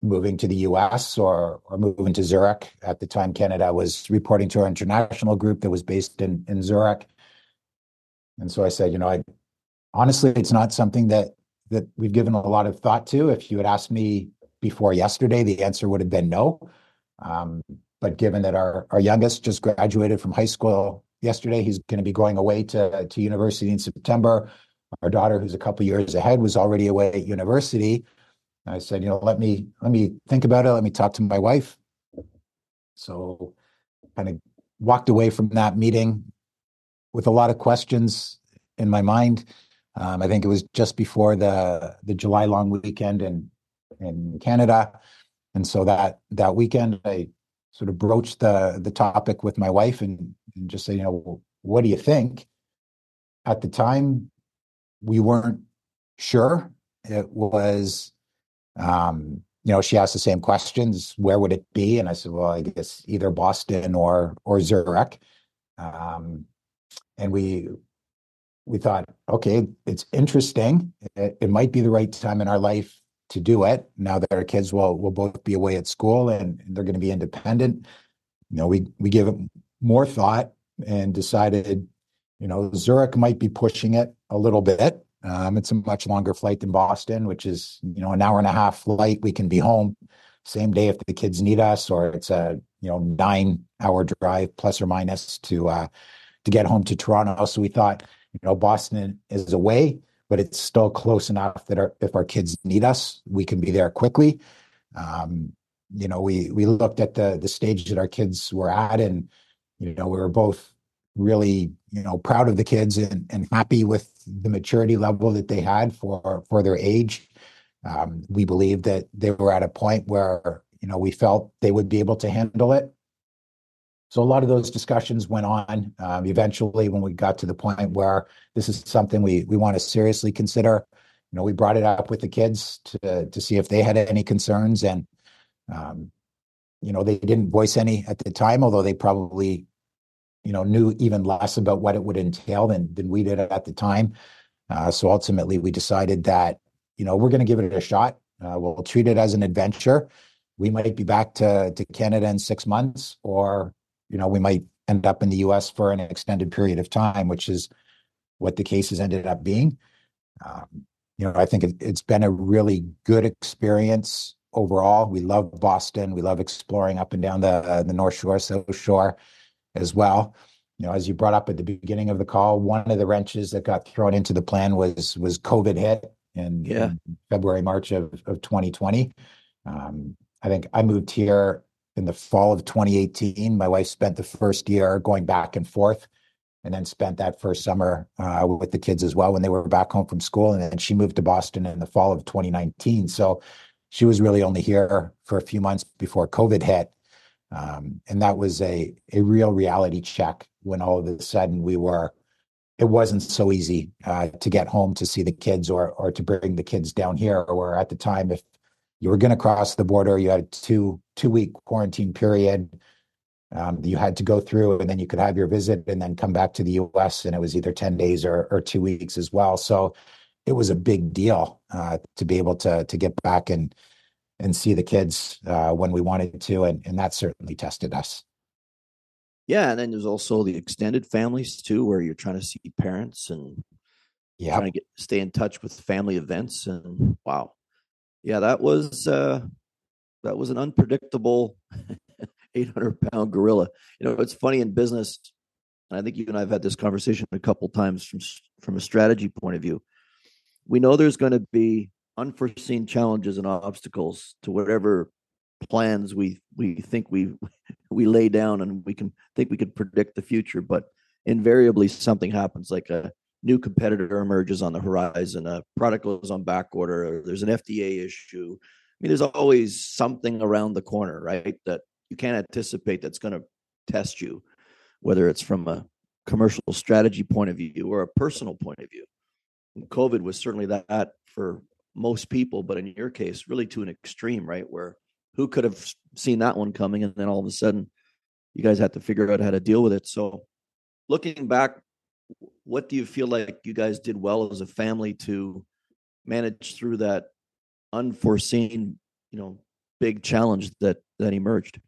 moving to the US or or moving to Zurich? At the time, Canada was reporting to our international group that was based in, in Zurich. And so I said, you know, I honestly, it's not something that that we've given a lot of thought to. If you had asked me before yesterday, the answer would have been no. Um, but given that our, our youngest just graduated from high school yesterday. He's going to be going away to, to university in September. Our daughter, who's a couple years ahead, was already away at university. I said, you know, let me let me think about it. Let me talk to my wife. So, kind of walked away from that meeting with a lot of questions in my mind. Um, I think it was just before the the July long weekend in in Canada, and so that that weekend I sort of broached the the topic with my wife and, and just say, you know, what do you think? At the time, we weren't sure. It was, um, you know, she asked the same questions. Where would it be? And I said, well, I guess either Boston or or Zurich. Um, and we we thought, okay, it's interesting. It, it might be the right time in our life to do it now that our kids will will both be away at school and they're going to be independent you know we we give it more thought and decided you know zurich might be pushing it a little bit. Um, it's a much longer flight than boston which is you know an hour and a half flight. We can be home same day if the kids need us or it's a you know nine hour drive plus or minus to uh to get home to toronto. So we thought you know boston is away but it's still close enough that our, if our kids need us, we can be there quickly. Um, you know, we we looked at the the stage that our kids were at, and you know, we were both really you know proud of the kids and, and happy with the maturity level that they had for for their age. Um, we believed that they were at a point where you know we felt they would be able to handle it so a lot of those discussions went on. Um, eventually, when we got to the point where this is something we we want to seriously consider, you know, we brought it up with the kids to to see if they had any concerns, and um, you know, they didn't voice any at the time, although they probably, you know, knew even less about what it would entail than than we did at the time. Uh, so ultimately, we decided that you know we're going to give it a shot. Uh, we'll treat it as an adventure. We might be back to to Canada in six months, or you know, we might end up in the US for an extended period of time, which is what the cases ended up being. Um, you know, I think it, it's been a really good experience overall. We love Boston. We love exploring up and down the uh, the North Shore, South Shore, as well. You know, as you brought up at the beginning of the call, one of the wrenches that got thrown into the plan was was COVID hit in, yeah. in February, March of of 2020. Um, I think I moved here in the fall of 2018. My wife spent the first year going back and forth and then spent that first summer uh, with the kids as well when they were back home from school. And then she moved to Boston in the fall of 2019. So she was really only here for a few months before COVID hit. Um, and that was a, a real reality check when all of a sudden we were, it wasn't so easy uh, to get home to see the kids or, or to bring the kids down here. Or at the time, if you were going to cross the border, you had a two, two week quarantine period um, you had to go through and then you could have your visit and then come back to the US and it was either 10 days or, or two weeks as well. So it was a big deal uh, to be able to to get back and and see the kids uh, when we wanted to and, and that certainly tested us.
Yeah, and then there's also the extended families too, where you're trying to see parents and yeah, trying to get stay in touch with family events. And wow, yeah, that was uh, that was an unpredictable 800 pound gorilla. You know, it's funny in business, and I think you and I have had this conversation a couple times from from a strategy point of view. We know there's going to be unforeseen challenges and obstacles to whatever plans we we think we we lay down and we can think we could predict the future but invariably something happens like a new competitor emerges on the horizon a product goes on back order or there's an fda issue i mean there's always something around the corner right that you can't anticipate that's going to test you, whether it's from a commercial strategy point of view or a personal point of view. And COVID was certainly that for most people, but in your case, really to an extreme, right? Where who could have seen that one coming, and then all of a sudden, you guys had to figure out how to deal with it. So, looking back, what do you feel like you guys did well as a family to manage through that unforeseen, you know, big challenge that that emerged?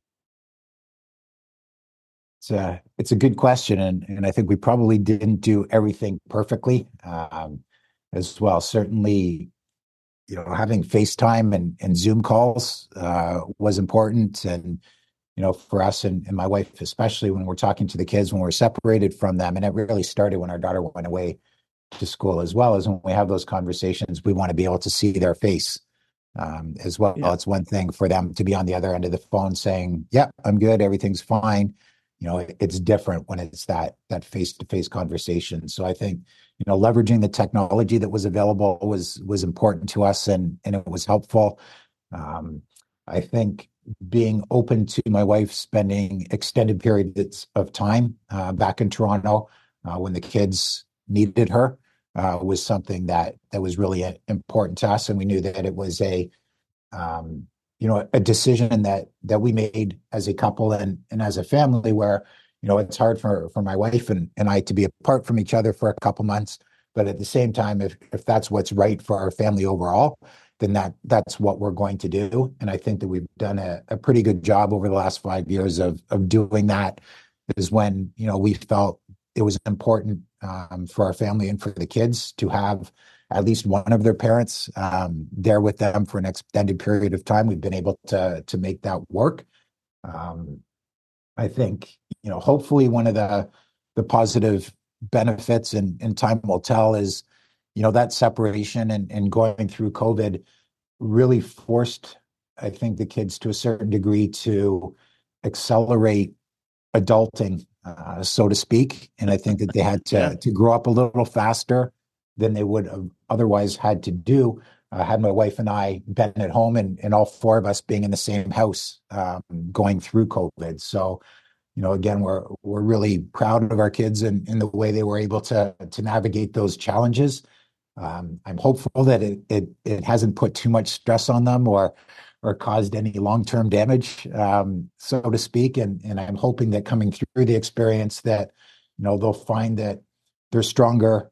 It's a it's a good question, and and I think we probably didn't do everything perfectly um, as well. Certainly, you know, having FaceTime and and Zoom calls uh, was important, and you know, for us and, and my wife especially when we're talking to the kids when we're separated from them, and it really started when our daughter went away to school as well as when we have those conversations, we want to be able to see their face um, as well. Yeah. It's one thing for them to be on the other end of the phone saying, "Yeah, I'm good, everything's fine." You know it's different when it's that that face-to-face conversation. So i think you know leveraging the technology that was available was was important to us and and it was helpful. Um, i think being open to my wife spending extended periods of time uh, back in toronto uh, when the kids needed her uh, was something that that was really uh, important to us and we knew that it was a um, you know a decision that that we made as a couple and and as a family where you know it's hard for for my wife and and I to be apart from each other for a couple months. But at the same time if if that's what's right for our family overall then that that's what we're going to do. And I think that we've done a, a pretty good job over the last 5 years of of doing that is when you know we felt it was important um, for our family and for the kids to have at least one of their parents um, there with them for an extended period of time. We've been able to to make that work. Um, I think you know, hopefully, one of the the positive benefits, and, and time will tell, is you know that separation and, and going through COVID really forced, I think, the kids to a certain degree to accelerate adulting, uh, so to speak. And I think that they had to to grow up a little faster than they would have otherwise had to do uh, had my wife and I been at home and, and all four of us being in the same house um, going through COVID. So, you know, again, we're we're really proud of our kids and, and the way they were able to to navigate those challenges. Um, I'm hopeful that it, it it hasn't put too much stress on them or or caused any long term damage, um, so to speak. And and I'm hoping that coming through the experience that you know they'll find that they're stronger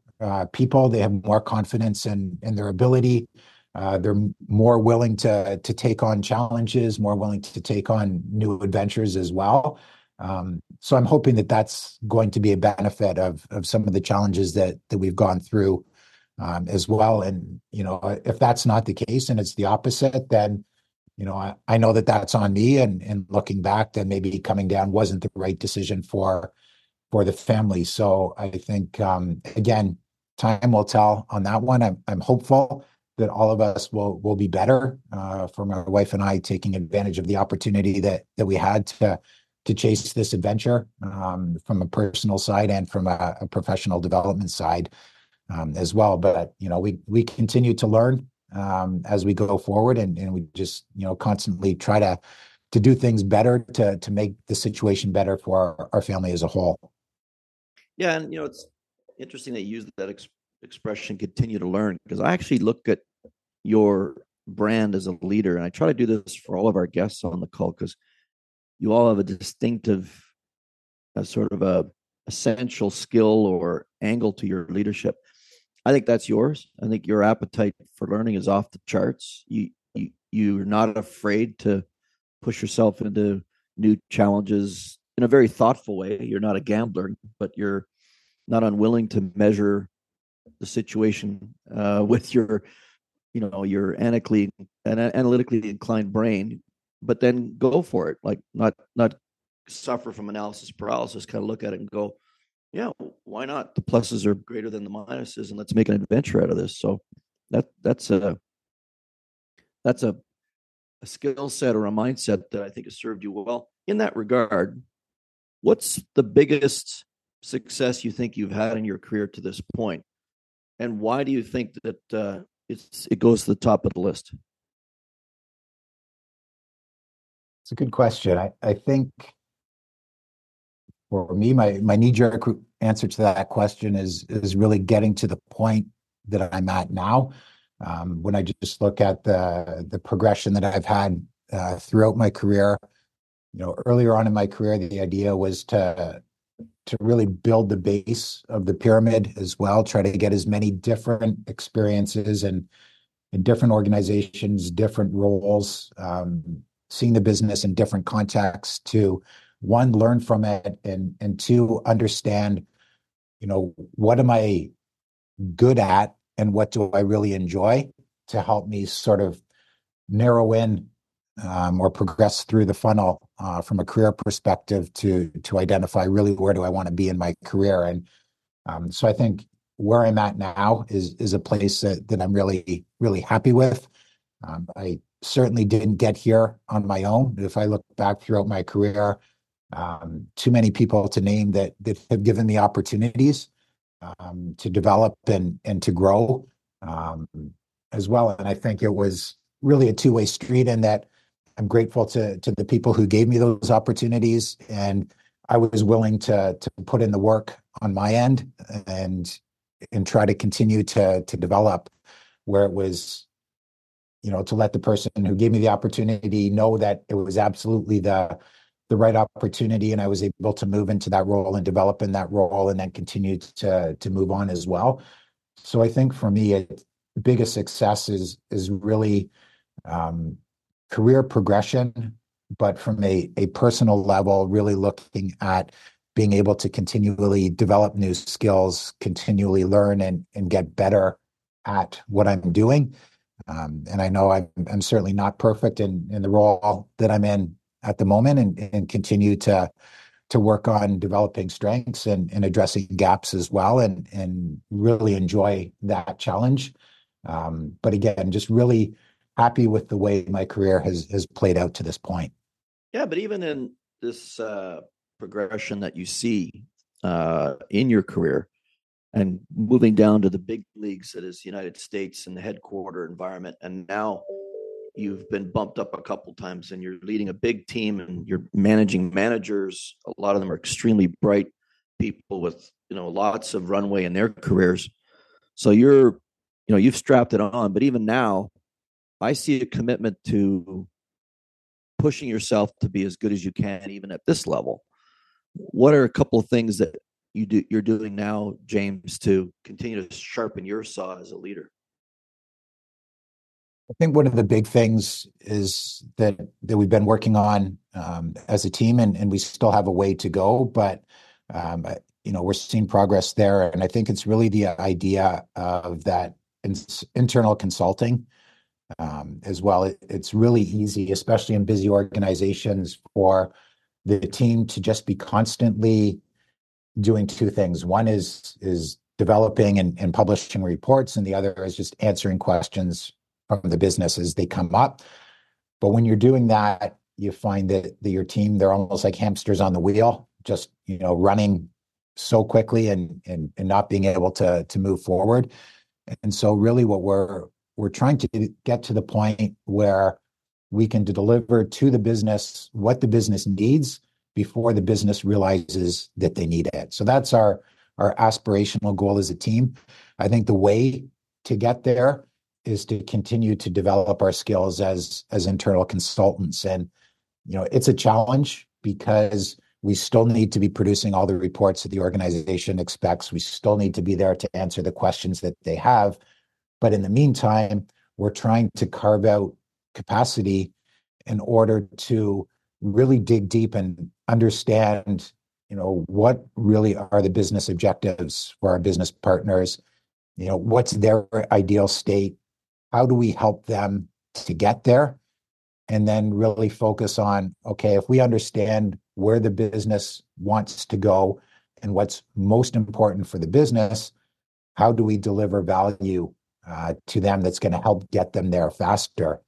people. They have more confidence in their ability. Uh, they're more willing to to take on challenges, more willing to take on new adventures as well. Um, so I'm hoping that that's going to be a benefit of some of the challenges that that we've gone through um, as well. And you know, if that's not the case and it's the opposite, then you know I, know that that's on me. And and looking back, then maybe coming down wasn't the right decision for for the family. So I think um, again, time will tell on that one. I'm I'm hopeful that all of us will will be better uh, for my wife and I taking advantage of the opportunity that that we had to to chase this adventure um, from a personal side and from a, a professional development side um, as well. But you know, we we continue to learn um, as we go forward, and and we just you know constantly try to to do things better to to make the situation better for our, our family as a whole.
Yeah, and you know it's interesting that you use that ex- expression "continue to learn" because I actually look at your brand as a leader, and I try to do this for all of our guests on the call because you all have a distinctive, a sort of a essential skill or angle to your leadership. I think that's yours. I think your appetite for learning is off the charts. You, you you're not afraid to push yourself into new challenges in a very thoughtful way. You're not a gambler, but you're not unwilling to measure the situation uh, with your, you know, your analytically analytically inclined brain but then go for it. Like not not suffer from analysis paralysis. Kind of look at it and go, yeah, why not? The pluses are greater than the minuses, and let's make an adventure out of this. So that that's a that's a a skill set or a mindset that I think has served you well. In that regard, what's the biggest success you think you've had in your career to this point, and why do you think that uh, it's it goes to the top of the list?
It's a good question. I, I think for me, my, my knee jerk answer to that question is is really getting to the point that I'm at now. Um, when I just look at the the progression that I've had uh, throughout my career, you know, earlier on in my career, the idea was to to really build the base of the pyramid as well, try to get as many different experiences and in different organizations, different roles, um, seeing the business in different contexts to one learn from it and and two understand you know what am i good at and what do i really enjoy to help me sort of narrow in um, or progress through the funnel uh, from a career perspective to to identify really where do I want to be in my career. And um, so I think where I'm at now is is a place that, that I'm really really happy with. Um, I certainly didn't get here on my own. If I look back throughout my career, um, too many people to name that that have given me opportunities um, to develop and and to grow um, as well. And I think it was really a two way street in that I'm grateful to to the people who gave me those opportunities, and I was willing to to put in the work on my end and and try to continue to to develop where it was you know, to let the person who gave me the opportunity know that it was absolutely the the right opportunity and I was able to move into that role and develop in that role and then continue to to move on as well. So I think for me, it, the biggest success is is really um, career progression, but from a a personal level, really looking at being able to continually develop new skills, continually learn and and get better at what I'm doing um, and I know I'm, I'm certainly not perfect in, in the role that I'm in at the moment and, and continue to to work on developing strengths and, and addressing gaps as well and and really enjoy that challenge. Um, but again, just really happy with the way my career has has played out to this point.
Yeah, but even in this uh, progression that you see uh, in your career, and moving down to the big leagues that is the United States and the headquarter environment. And now you've been bumped up a couple times and you're leading a big team and you're managing managers. A lot of them are extremely bright people with, you know, lots of runway in their careers. So you're, you know, you've strapped it on, but even now I see a commitment to pushing yourself to be as good as you can, even at this level. What are a couple of things that you do you're doing now, James, to continue to sharpen your saw as a leader?
I think one of the big things is that that we've been working on um, as a team, and, and we still have a way to go, but um, you know we're seeing progress there, and I think it's really the idea of that in, internal consulting um, as well. It, it's really easy, especially in busy organizations, for the team to just be constantly doing two things. One is is developing and, and publishing reports, and the other is just answering questions from the business as they come up. But when you're doing that, you find that, that your team, they're almost like hamsters on the wheel, just, you know, running so quickly and, and, and not being able to, to move forward. And so really what we're, we're trying to get to the point where we can deliver to the business what the business needs before the business realizes that they need it. So that's our, our aspirational goal as a team. I think the way to get there is to continue to develop our skills as as internal consultants and you know it's a challenge because we still need to be producing all the reports that the organization expects we still need to be there to answer the questions that they have but in the meantime we're trying to carve out capacity in order to really dig deep and understand you know what really are the business objectives for our business partners? You know what's their ideal state? How do we help them to get there? And then really focus on okay if we understand where the business wants to go and what's most important for the business how do we deliver value uh, to them that's going to help get them there faster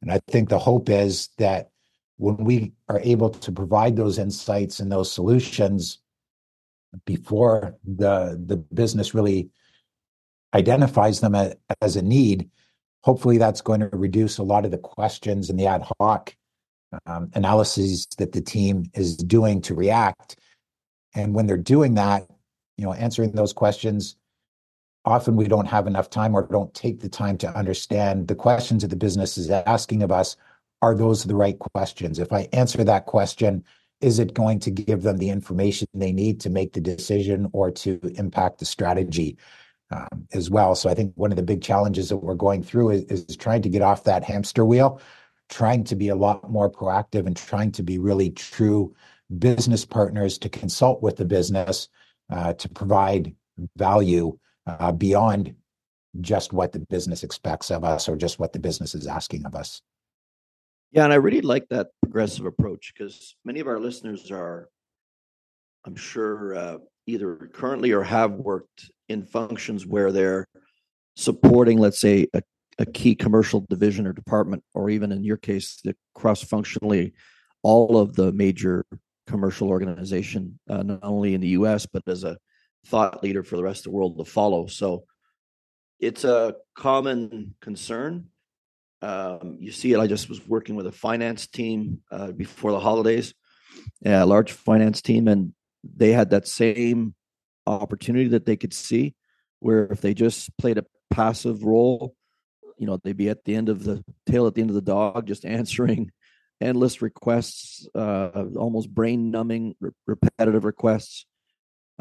and i think the hope is that when we are able to provide those insights and those solutions before the the business really identifies them as, a need hopefully that's going to reduce a lot of the questions and the ad hoc um, analyses that the team is doing to react. And when they're doing that, you know, answering those questions, often we don't have enough time or don't take the time to understand the questions that the business is asking of us. Are those the right questions? If I answer that question, is it going to give them the information they need to make the decision or to impact the strategy? um, as well. So I think one of the big challenges that we're going through is, is trying to get off that hamster wheel, trying to be a lot more proactive and trying to be really true business partners to consult with the business uh, to provide value uh, beyond just what the business expects of us or just what the business is asking of us.
Yeah, and I really like that progressive approach because many of our listeners are, I'm sure, uh, either currently or have worked in functions where they're supporting, let's say, a, a key commercial division or department, or even in your case, the cross functionally all of the major commercial organization, uh, not only in the US, but as a thought leader for the rest of the world to follow. So it's a common concern. Um, you see it. I just was working with a finance team uh, before the holidays, a large finance team, and they had that same opportunity that they could see where if they just played a passive role you know they'd be at the end of the tail at the end of the dog just answering endless requests uh, almost brain numbing re- repetitive requests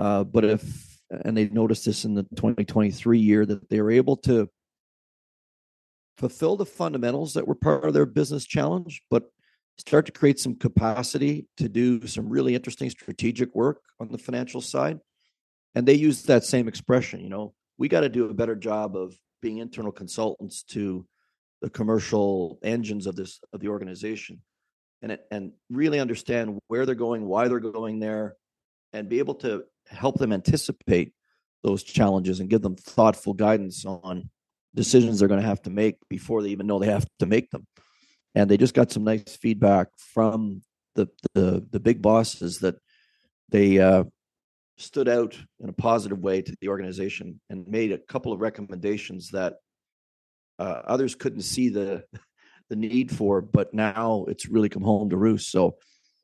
uh, but if and they noticed this in the 2023 year that they were able to fulfill the fundamentals that were part of their business challenge but start to create some capacity to do some really interesting strategic work on the financial side. And they use that same expression, you know, we got to do a better job of being internal consultants to the commercial engines of this of the organization and and really understand where they're going, why they're going there and be able to help them anticipate those challenges and give them thoughtful guidance on decisions they're going to have to make before they even know they have to make them and they just got some nice feedback from the the, the big bosses that they uh, stood out in a positive way to the organization and made a couple of recommendations that uh, others couldn't see the the need for, but now it's really come home to roost. So,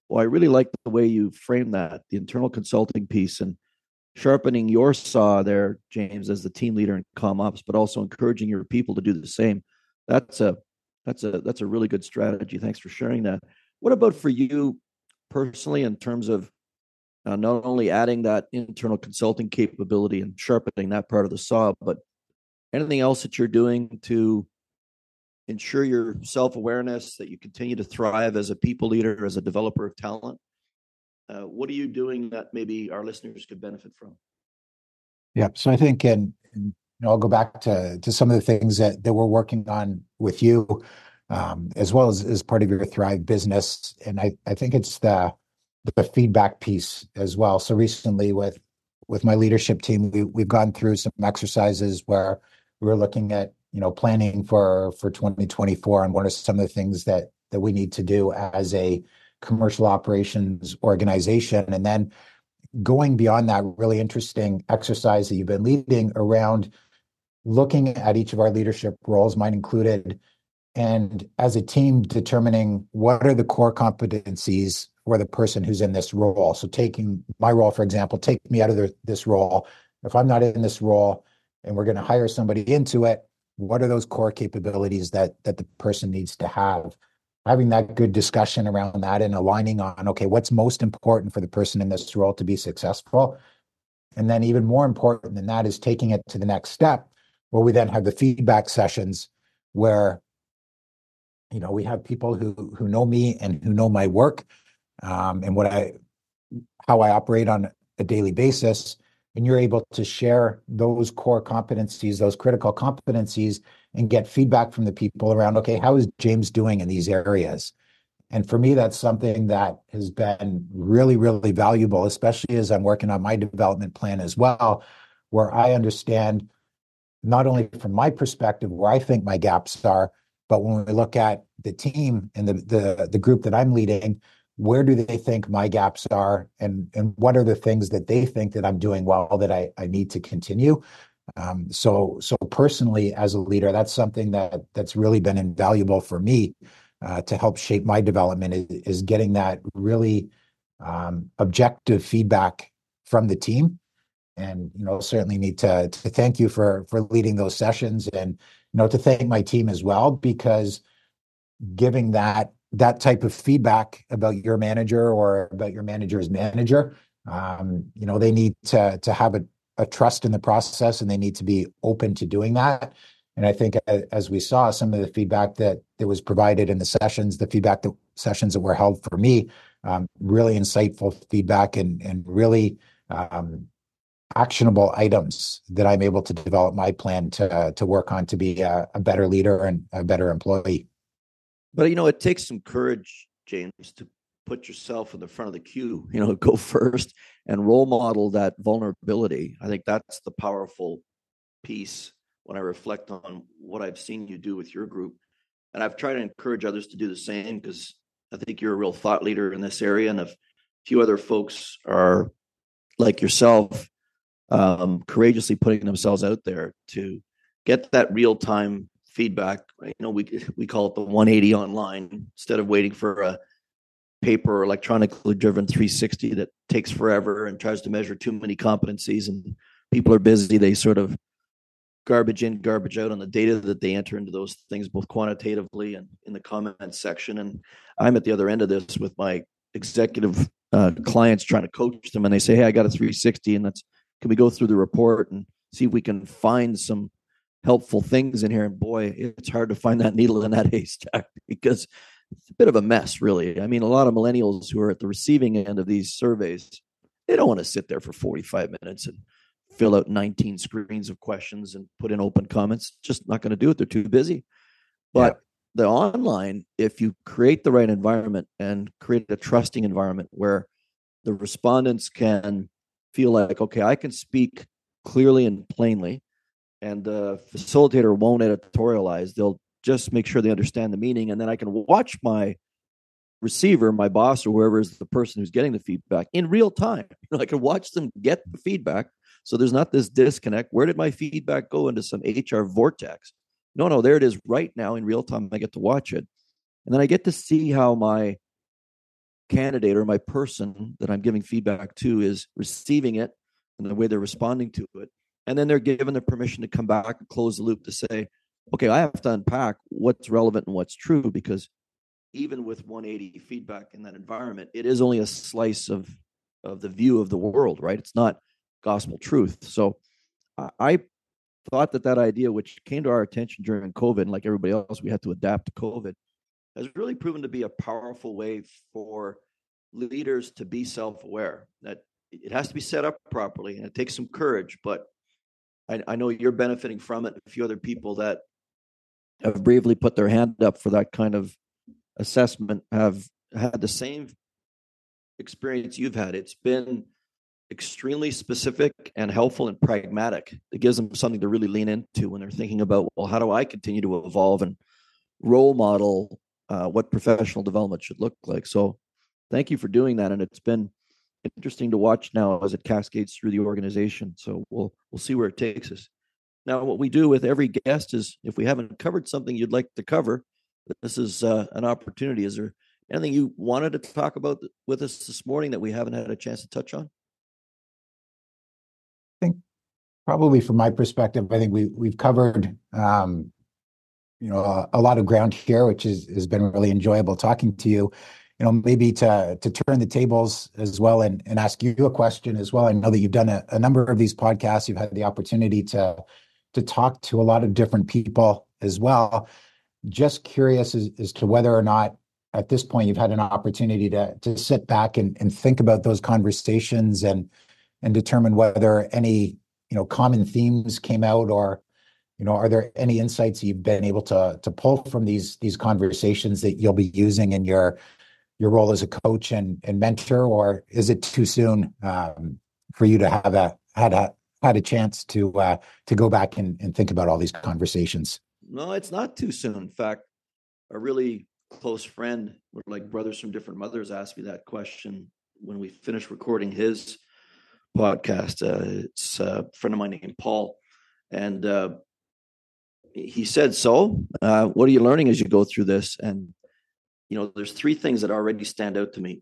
well, I really like the way you frame that, the internal consulting piece and sharpening your saw there, James, as the team leader in com ops, but also encouraging your people to do the same. That's a that's a that's a really good strategy. Thanks for sharing that. What about for you personally in terms of uh, not only adding that internal consulting capability and sharpening that part of the saw, but anything else that you're doing to ensure your self awareness that you continue to thrive as a people leader, as a developer of talent? Uh, what are you doing that maybe our listeners could benefit from?
Yeah, so I think and in know, I'll go back to to some of the things that that we're working on with you, um, as well as as part of your Thrive business. And I I think it's the the feedback piece as well. So recently with with my leadership team, we, we've gone through some exercises where we're looking at you know planning for for 2024 and what are some of the things that that we need to do as a commercial operations organization, and then going beyond that really interesting exercise that you've been leading around looking at each of our leadership roles, mine included, and as a team determining what are the core competencies for the person who's in this role. So taking my role, for example, take me out of the, this role. If I'm not in this role and we're going to hire somebody into it, what are those core capabilities that that the person needs to have? Having that good discussion around that and aligning on okay, what's most important for the person in this role to be successful, and then even more important than that is taking it to the next step, where we then have the feedback sessions where you know we have people who who know me and who know my work um, and what I how I operate on a daily basis, and you're able to share those core competencies, those critical competencies, and get feedback from the people around. Okay, how is James doing in these areas? And for me, that's something that has been really, really valuable, especially as I'm working on my development plan as well, where I understand not only from my perspective where I think my gaps are, but when we look at the team and the the, the group that I'm leading, where do they think my gaps are? And and what are the things that they think that i'm doing well that i, I need to continue? Um, so so personally as a leader that's something that that's really been invaluable for me uh, to help shape my development is, is getting that really um, objective feedback from the team. And you know certainly need to to thank you for for leading those sessions and you know to thank my team as well because giving that that type of feedback about your manager or about your manager's manager. Um, you know, they need to to have a, a trust in the process and they need to be open to doing that. And I think as we saw some of the feedback that that was provided in the sessions, the feedback that sessions that were held for me, um, really insightful feedback and and really um, actionable items that I'm able to develop my plan to to work on to be a, a better leader and a better employee.
But you know, it takes some courage, James, to put yourself in the front of the queue. You know, go first and role model that vulnerability. I think that's the powerful piece when I reflect on what I've seen you do with your group. And I've tried to encourage others to do the same because I think you're a real thought leader in this area. And if a few other folks are like yourself, um, courageously putting themselves out there to get that real time feedback. You know, we we call it the 180 online instead of waiting for a paper or electronically driven 360 that takes forever and tries to measure too many competencies and people are busy. They sort of garbage in, garbage out on the data that they enter into those things, both quantitatively and in the comment section. And I'm at the other end of this with my executive uh, clients trying to coach them, and they say, "Hey, I got a 360, and that's can we go through the report and see if we can find some helpful things in here. And boy, it's hard to find that needle in that haystack because it's a bit of a mess, really. I mean, a lot of millennials who are at the receiving end of these surveys, they don't want to sit there for 45 minutes and fill out 19 screens of questions and put in open comments. Just not going to do it. They're too busy. But yeah. the online, if you create the right environment and create a trusting environment where the respondents can feel like, okay, I can speak clearly and plainly and the facilitator won't editorialize. They'll just make sure they understand the meaning, and then I can watch my receiver, my boss, or whoever is the person who's getting the feedback in real time. You know, I can watch them get the feedback, so there's not this disconnect. Where did my feedback go into some HR vortex? No, no, there it is right now in real time. I get to watch it, and then I get to see how my candidate or my person that I'm giving feedback to is receiving it and the way they're responding to it and then they're given the permission to come back and close the loop to say okay i have to unpack what's relevant and what's true because even with 180 feedback in that environment it is only a slice of of the view of the world right? It's not gospel truth. So i thought that that idea which came to our attention during covid and like everybody else we had to adapt to covid has really proven to be a powerful way for leaders to be self-aware that it has to be set up properly and it takes some courage but I, I know you're benefiting from it. A few other people that have bravely put their hand up for that kind of assessment have had the same experience you've had. It's been extremely specific and helpful and pragmatic. It gives them something to really lean into when they're thinking about, well, how do I continue to evolve and role model uh, what professional development should look like? So, thank you for doing that, and it's been interesting to watch now as it cascades through the organization. So we'll we'll see where it takes us. Now, what we do with every guest is, if we haven't covered something you'd like to cover, this is uh, an opportunity. Is there anything you wanted to talk about with us this morning that we haven't had a chance to touch on?
I think probably from my perspective, I think we we've covered um, you know a, a, lot of ground here, which is has been really enjoyable talking to you. You know, maybe to to turn the tables as well and and ask you a question as well. I know that you've done a, a number of these podcasts. You've had the opportunity to to talk to a lot of different people as well. Just curious as, as to whether or not at this point you've had an opportunity to to sit back and, and think about those conversations and and determine whether any you know common themes came out or you know are there any insights you've been able to to pull from these these conversations that you'll be using in your your role as a coach and and mentor or is it too soon um, for you to have a had a had a chance to uh, to go back and, and think about all these conversations?
No it's not too soon. In fact a really close friend we're like brothers from different mothers asked me that question when we finished recording his podcast. Uh, it's a friend of mine named paul. And uh, he said, "So, uh, what are you learning as you go through this?" And you know, there's three things that already stand out to me.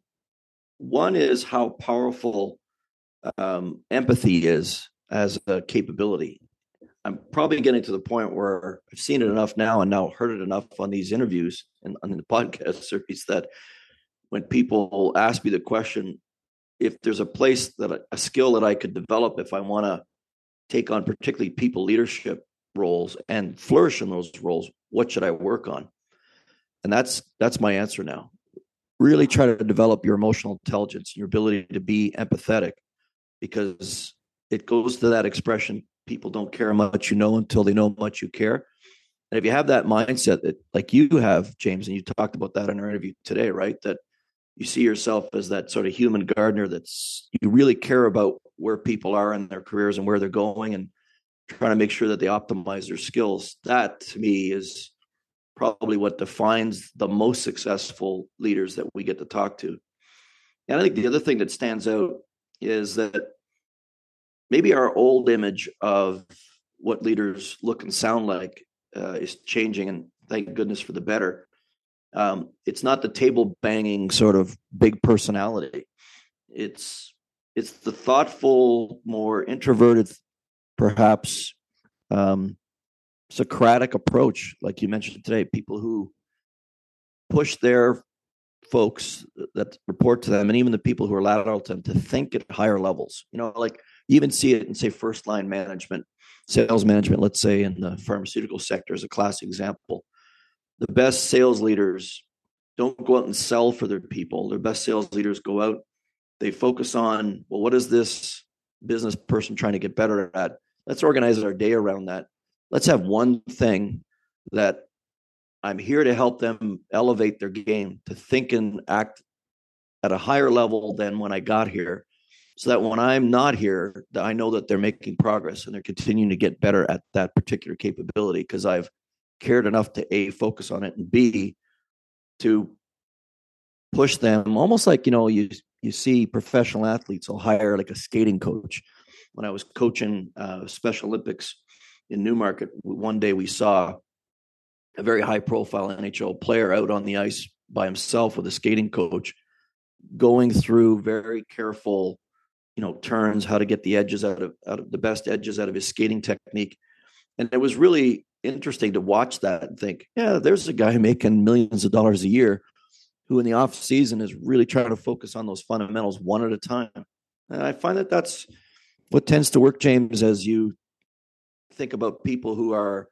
One is how powerful um, empathy is as a capability. I'm probably getting to the point where I've seen it enough now and now heard it enough on these interviews and on the podcast series that when people ask me the question, if there's a place that a skill that I could develop if I want to take on particularly people leadership roles and flourish in those roles, what should I work on? And that's that's my answer now. Really try to develop your emotional intelligence, and your ability to be empathetic, because it goes to that expression people don't care much you know until they know much you care. And if you have that mindset that like you have, James, and you talked about that in our interview today, right? That you see yourself as that sort of human gardener that's you really care about where people are in their careers and where they're going and trying to make sure that they optimize their skills. That to me is probably what defines the most successful leaders that we get to talk to. And I think the other thing that stands out is that maybe our old image of what leaders look and sound like uh, is changing, and thank goodness for the better. Um, it's not the table banging sort of big personality. It's it's the thoughtful, more introverted perhaps um, Socratic approach, like you mentioned today, people who push their folks that report to them, and even the people who are lateral to them, to think at higher levels. You know, like you even see it in say first line management, sales management. Let's say in the pharmaceutical sector is a classic example. The best sales leaders don't go out and sell for their people. Their best sales leaders go out. They focus on well, what is this business person trying to get better at? let's organize our day around that. Let's have one thing that I'm here to help them elevate their game to think and act at a higher level than when I got here. So that when I'm not here, I know that they're making progress and they're continuing to get better at that particular capability because I've cared enough to A, focus on it, and B, to push them almost like, you know, you you see professional athletes will hire like a skating coach when I was coaching uh, Special Olympics in Newmarket, one day we saw a very high profile NHL player out on the ice by himself with a skating coach going through very careful you know turns how to get the edges out of out of the best edges out of his skating technique. And it was really interesting to watch that and think yeah there's a guy making millions of dollars a year who in the off season is really trying to focus on those fundamentals one at a time. And i find that that's what tends to work, James, as you think about people who are,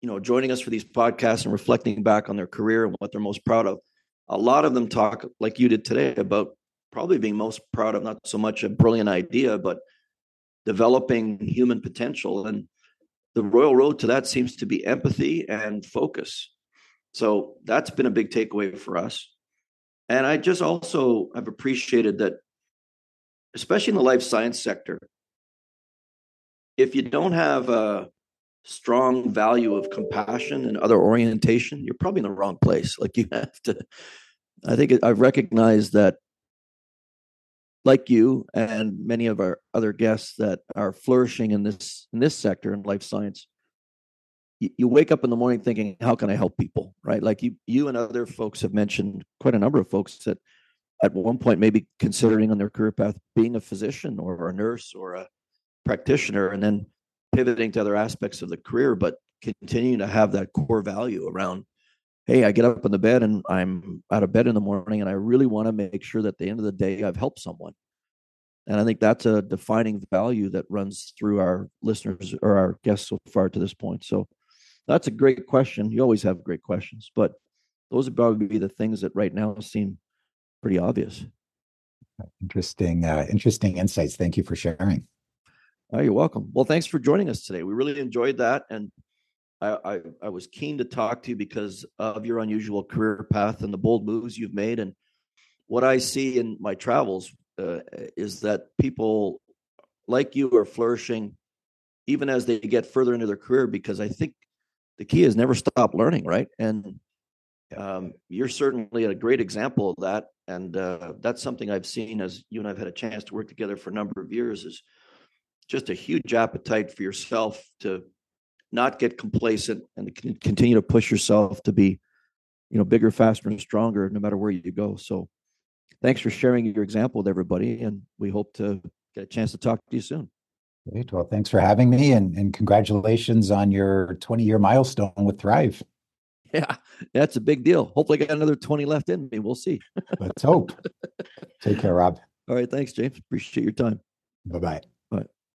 you know, joining us for these podcasts and reflecting back on their career and what they're most proud of. A lot of them talk, like you did today, about probably being most proud of not so much a brilliant idea, but developing human potential. And the royal road to that seems to be empathy and focus. So that's been a big takeaway for us. And I just also have appreciated that especially in the life science sector, if you don't have a strong value of compassion and other orientation, you're probably in the wrong place. Like you have to, I think I've recognized that, like you and many of our other guests that are flourishing in this in this sector in life science, you, you wake up in the morning thinking, "How can I help people?" Right? Like you, you and other folks have mentioned quite a number of folks that at one point maybe considering on their career path being a physician or a nurse or a practitioner, and then pivoting to other aspects of the career, but continuing to have that core value around, hey, I get up in the bed and I'm out of bed in the morning and I really want to make sure that at the end of the day I've helped someone. And I think that's a defining value that runs through our listeners or our guests so far to this point. So that's a great question. You always have great questions, but those would probably be the things that right now seem pretty obvious.
Interesting, uh, interesting insights. Thank you for sharing.
Oh, you're welcome. Well, thanks for joining us today. We really enjoyed that, and I, I, I was keen to talk to you because of your unusual career path and the bold moves you've made. And what I see in my travels uh, is that people like you are flourishing even as they get further into their career because I think the key is never stop learning, right? And um, you're certainly a great example of that, and uh, that's something I've seen as you and I've had a chance to work together for a number of years. Is just a huge appetite for yourself to not get complacent and to continue to push yourself to be you know bigger faster and stronger no matter where you go. So thanks for sharing your example with everybody and we hope to get a chance to talk to you soon.
Great. Well thanks for having me and, and congratulations on your 20 year milestone with thrive.
Yeah that's a big deal. Hopefully i got another 20 left in me. We'll see.
Let's hope. Take care rob.
All right thanks james. Appreciate your time.
Bye-bye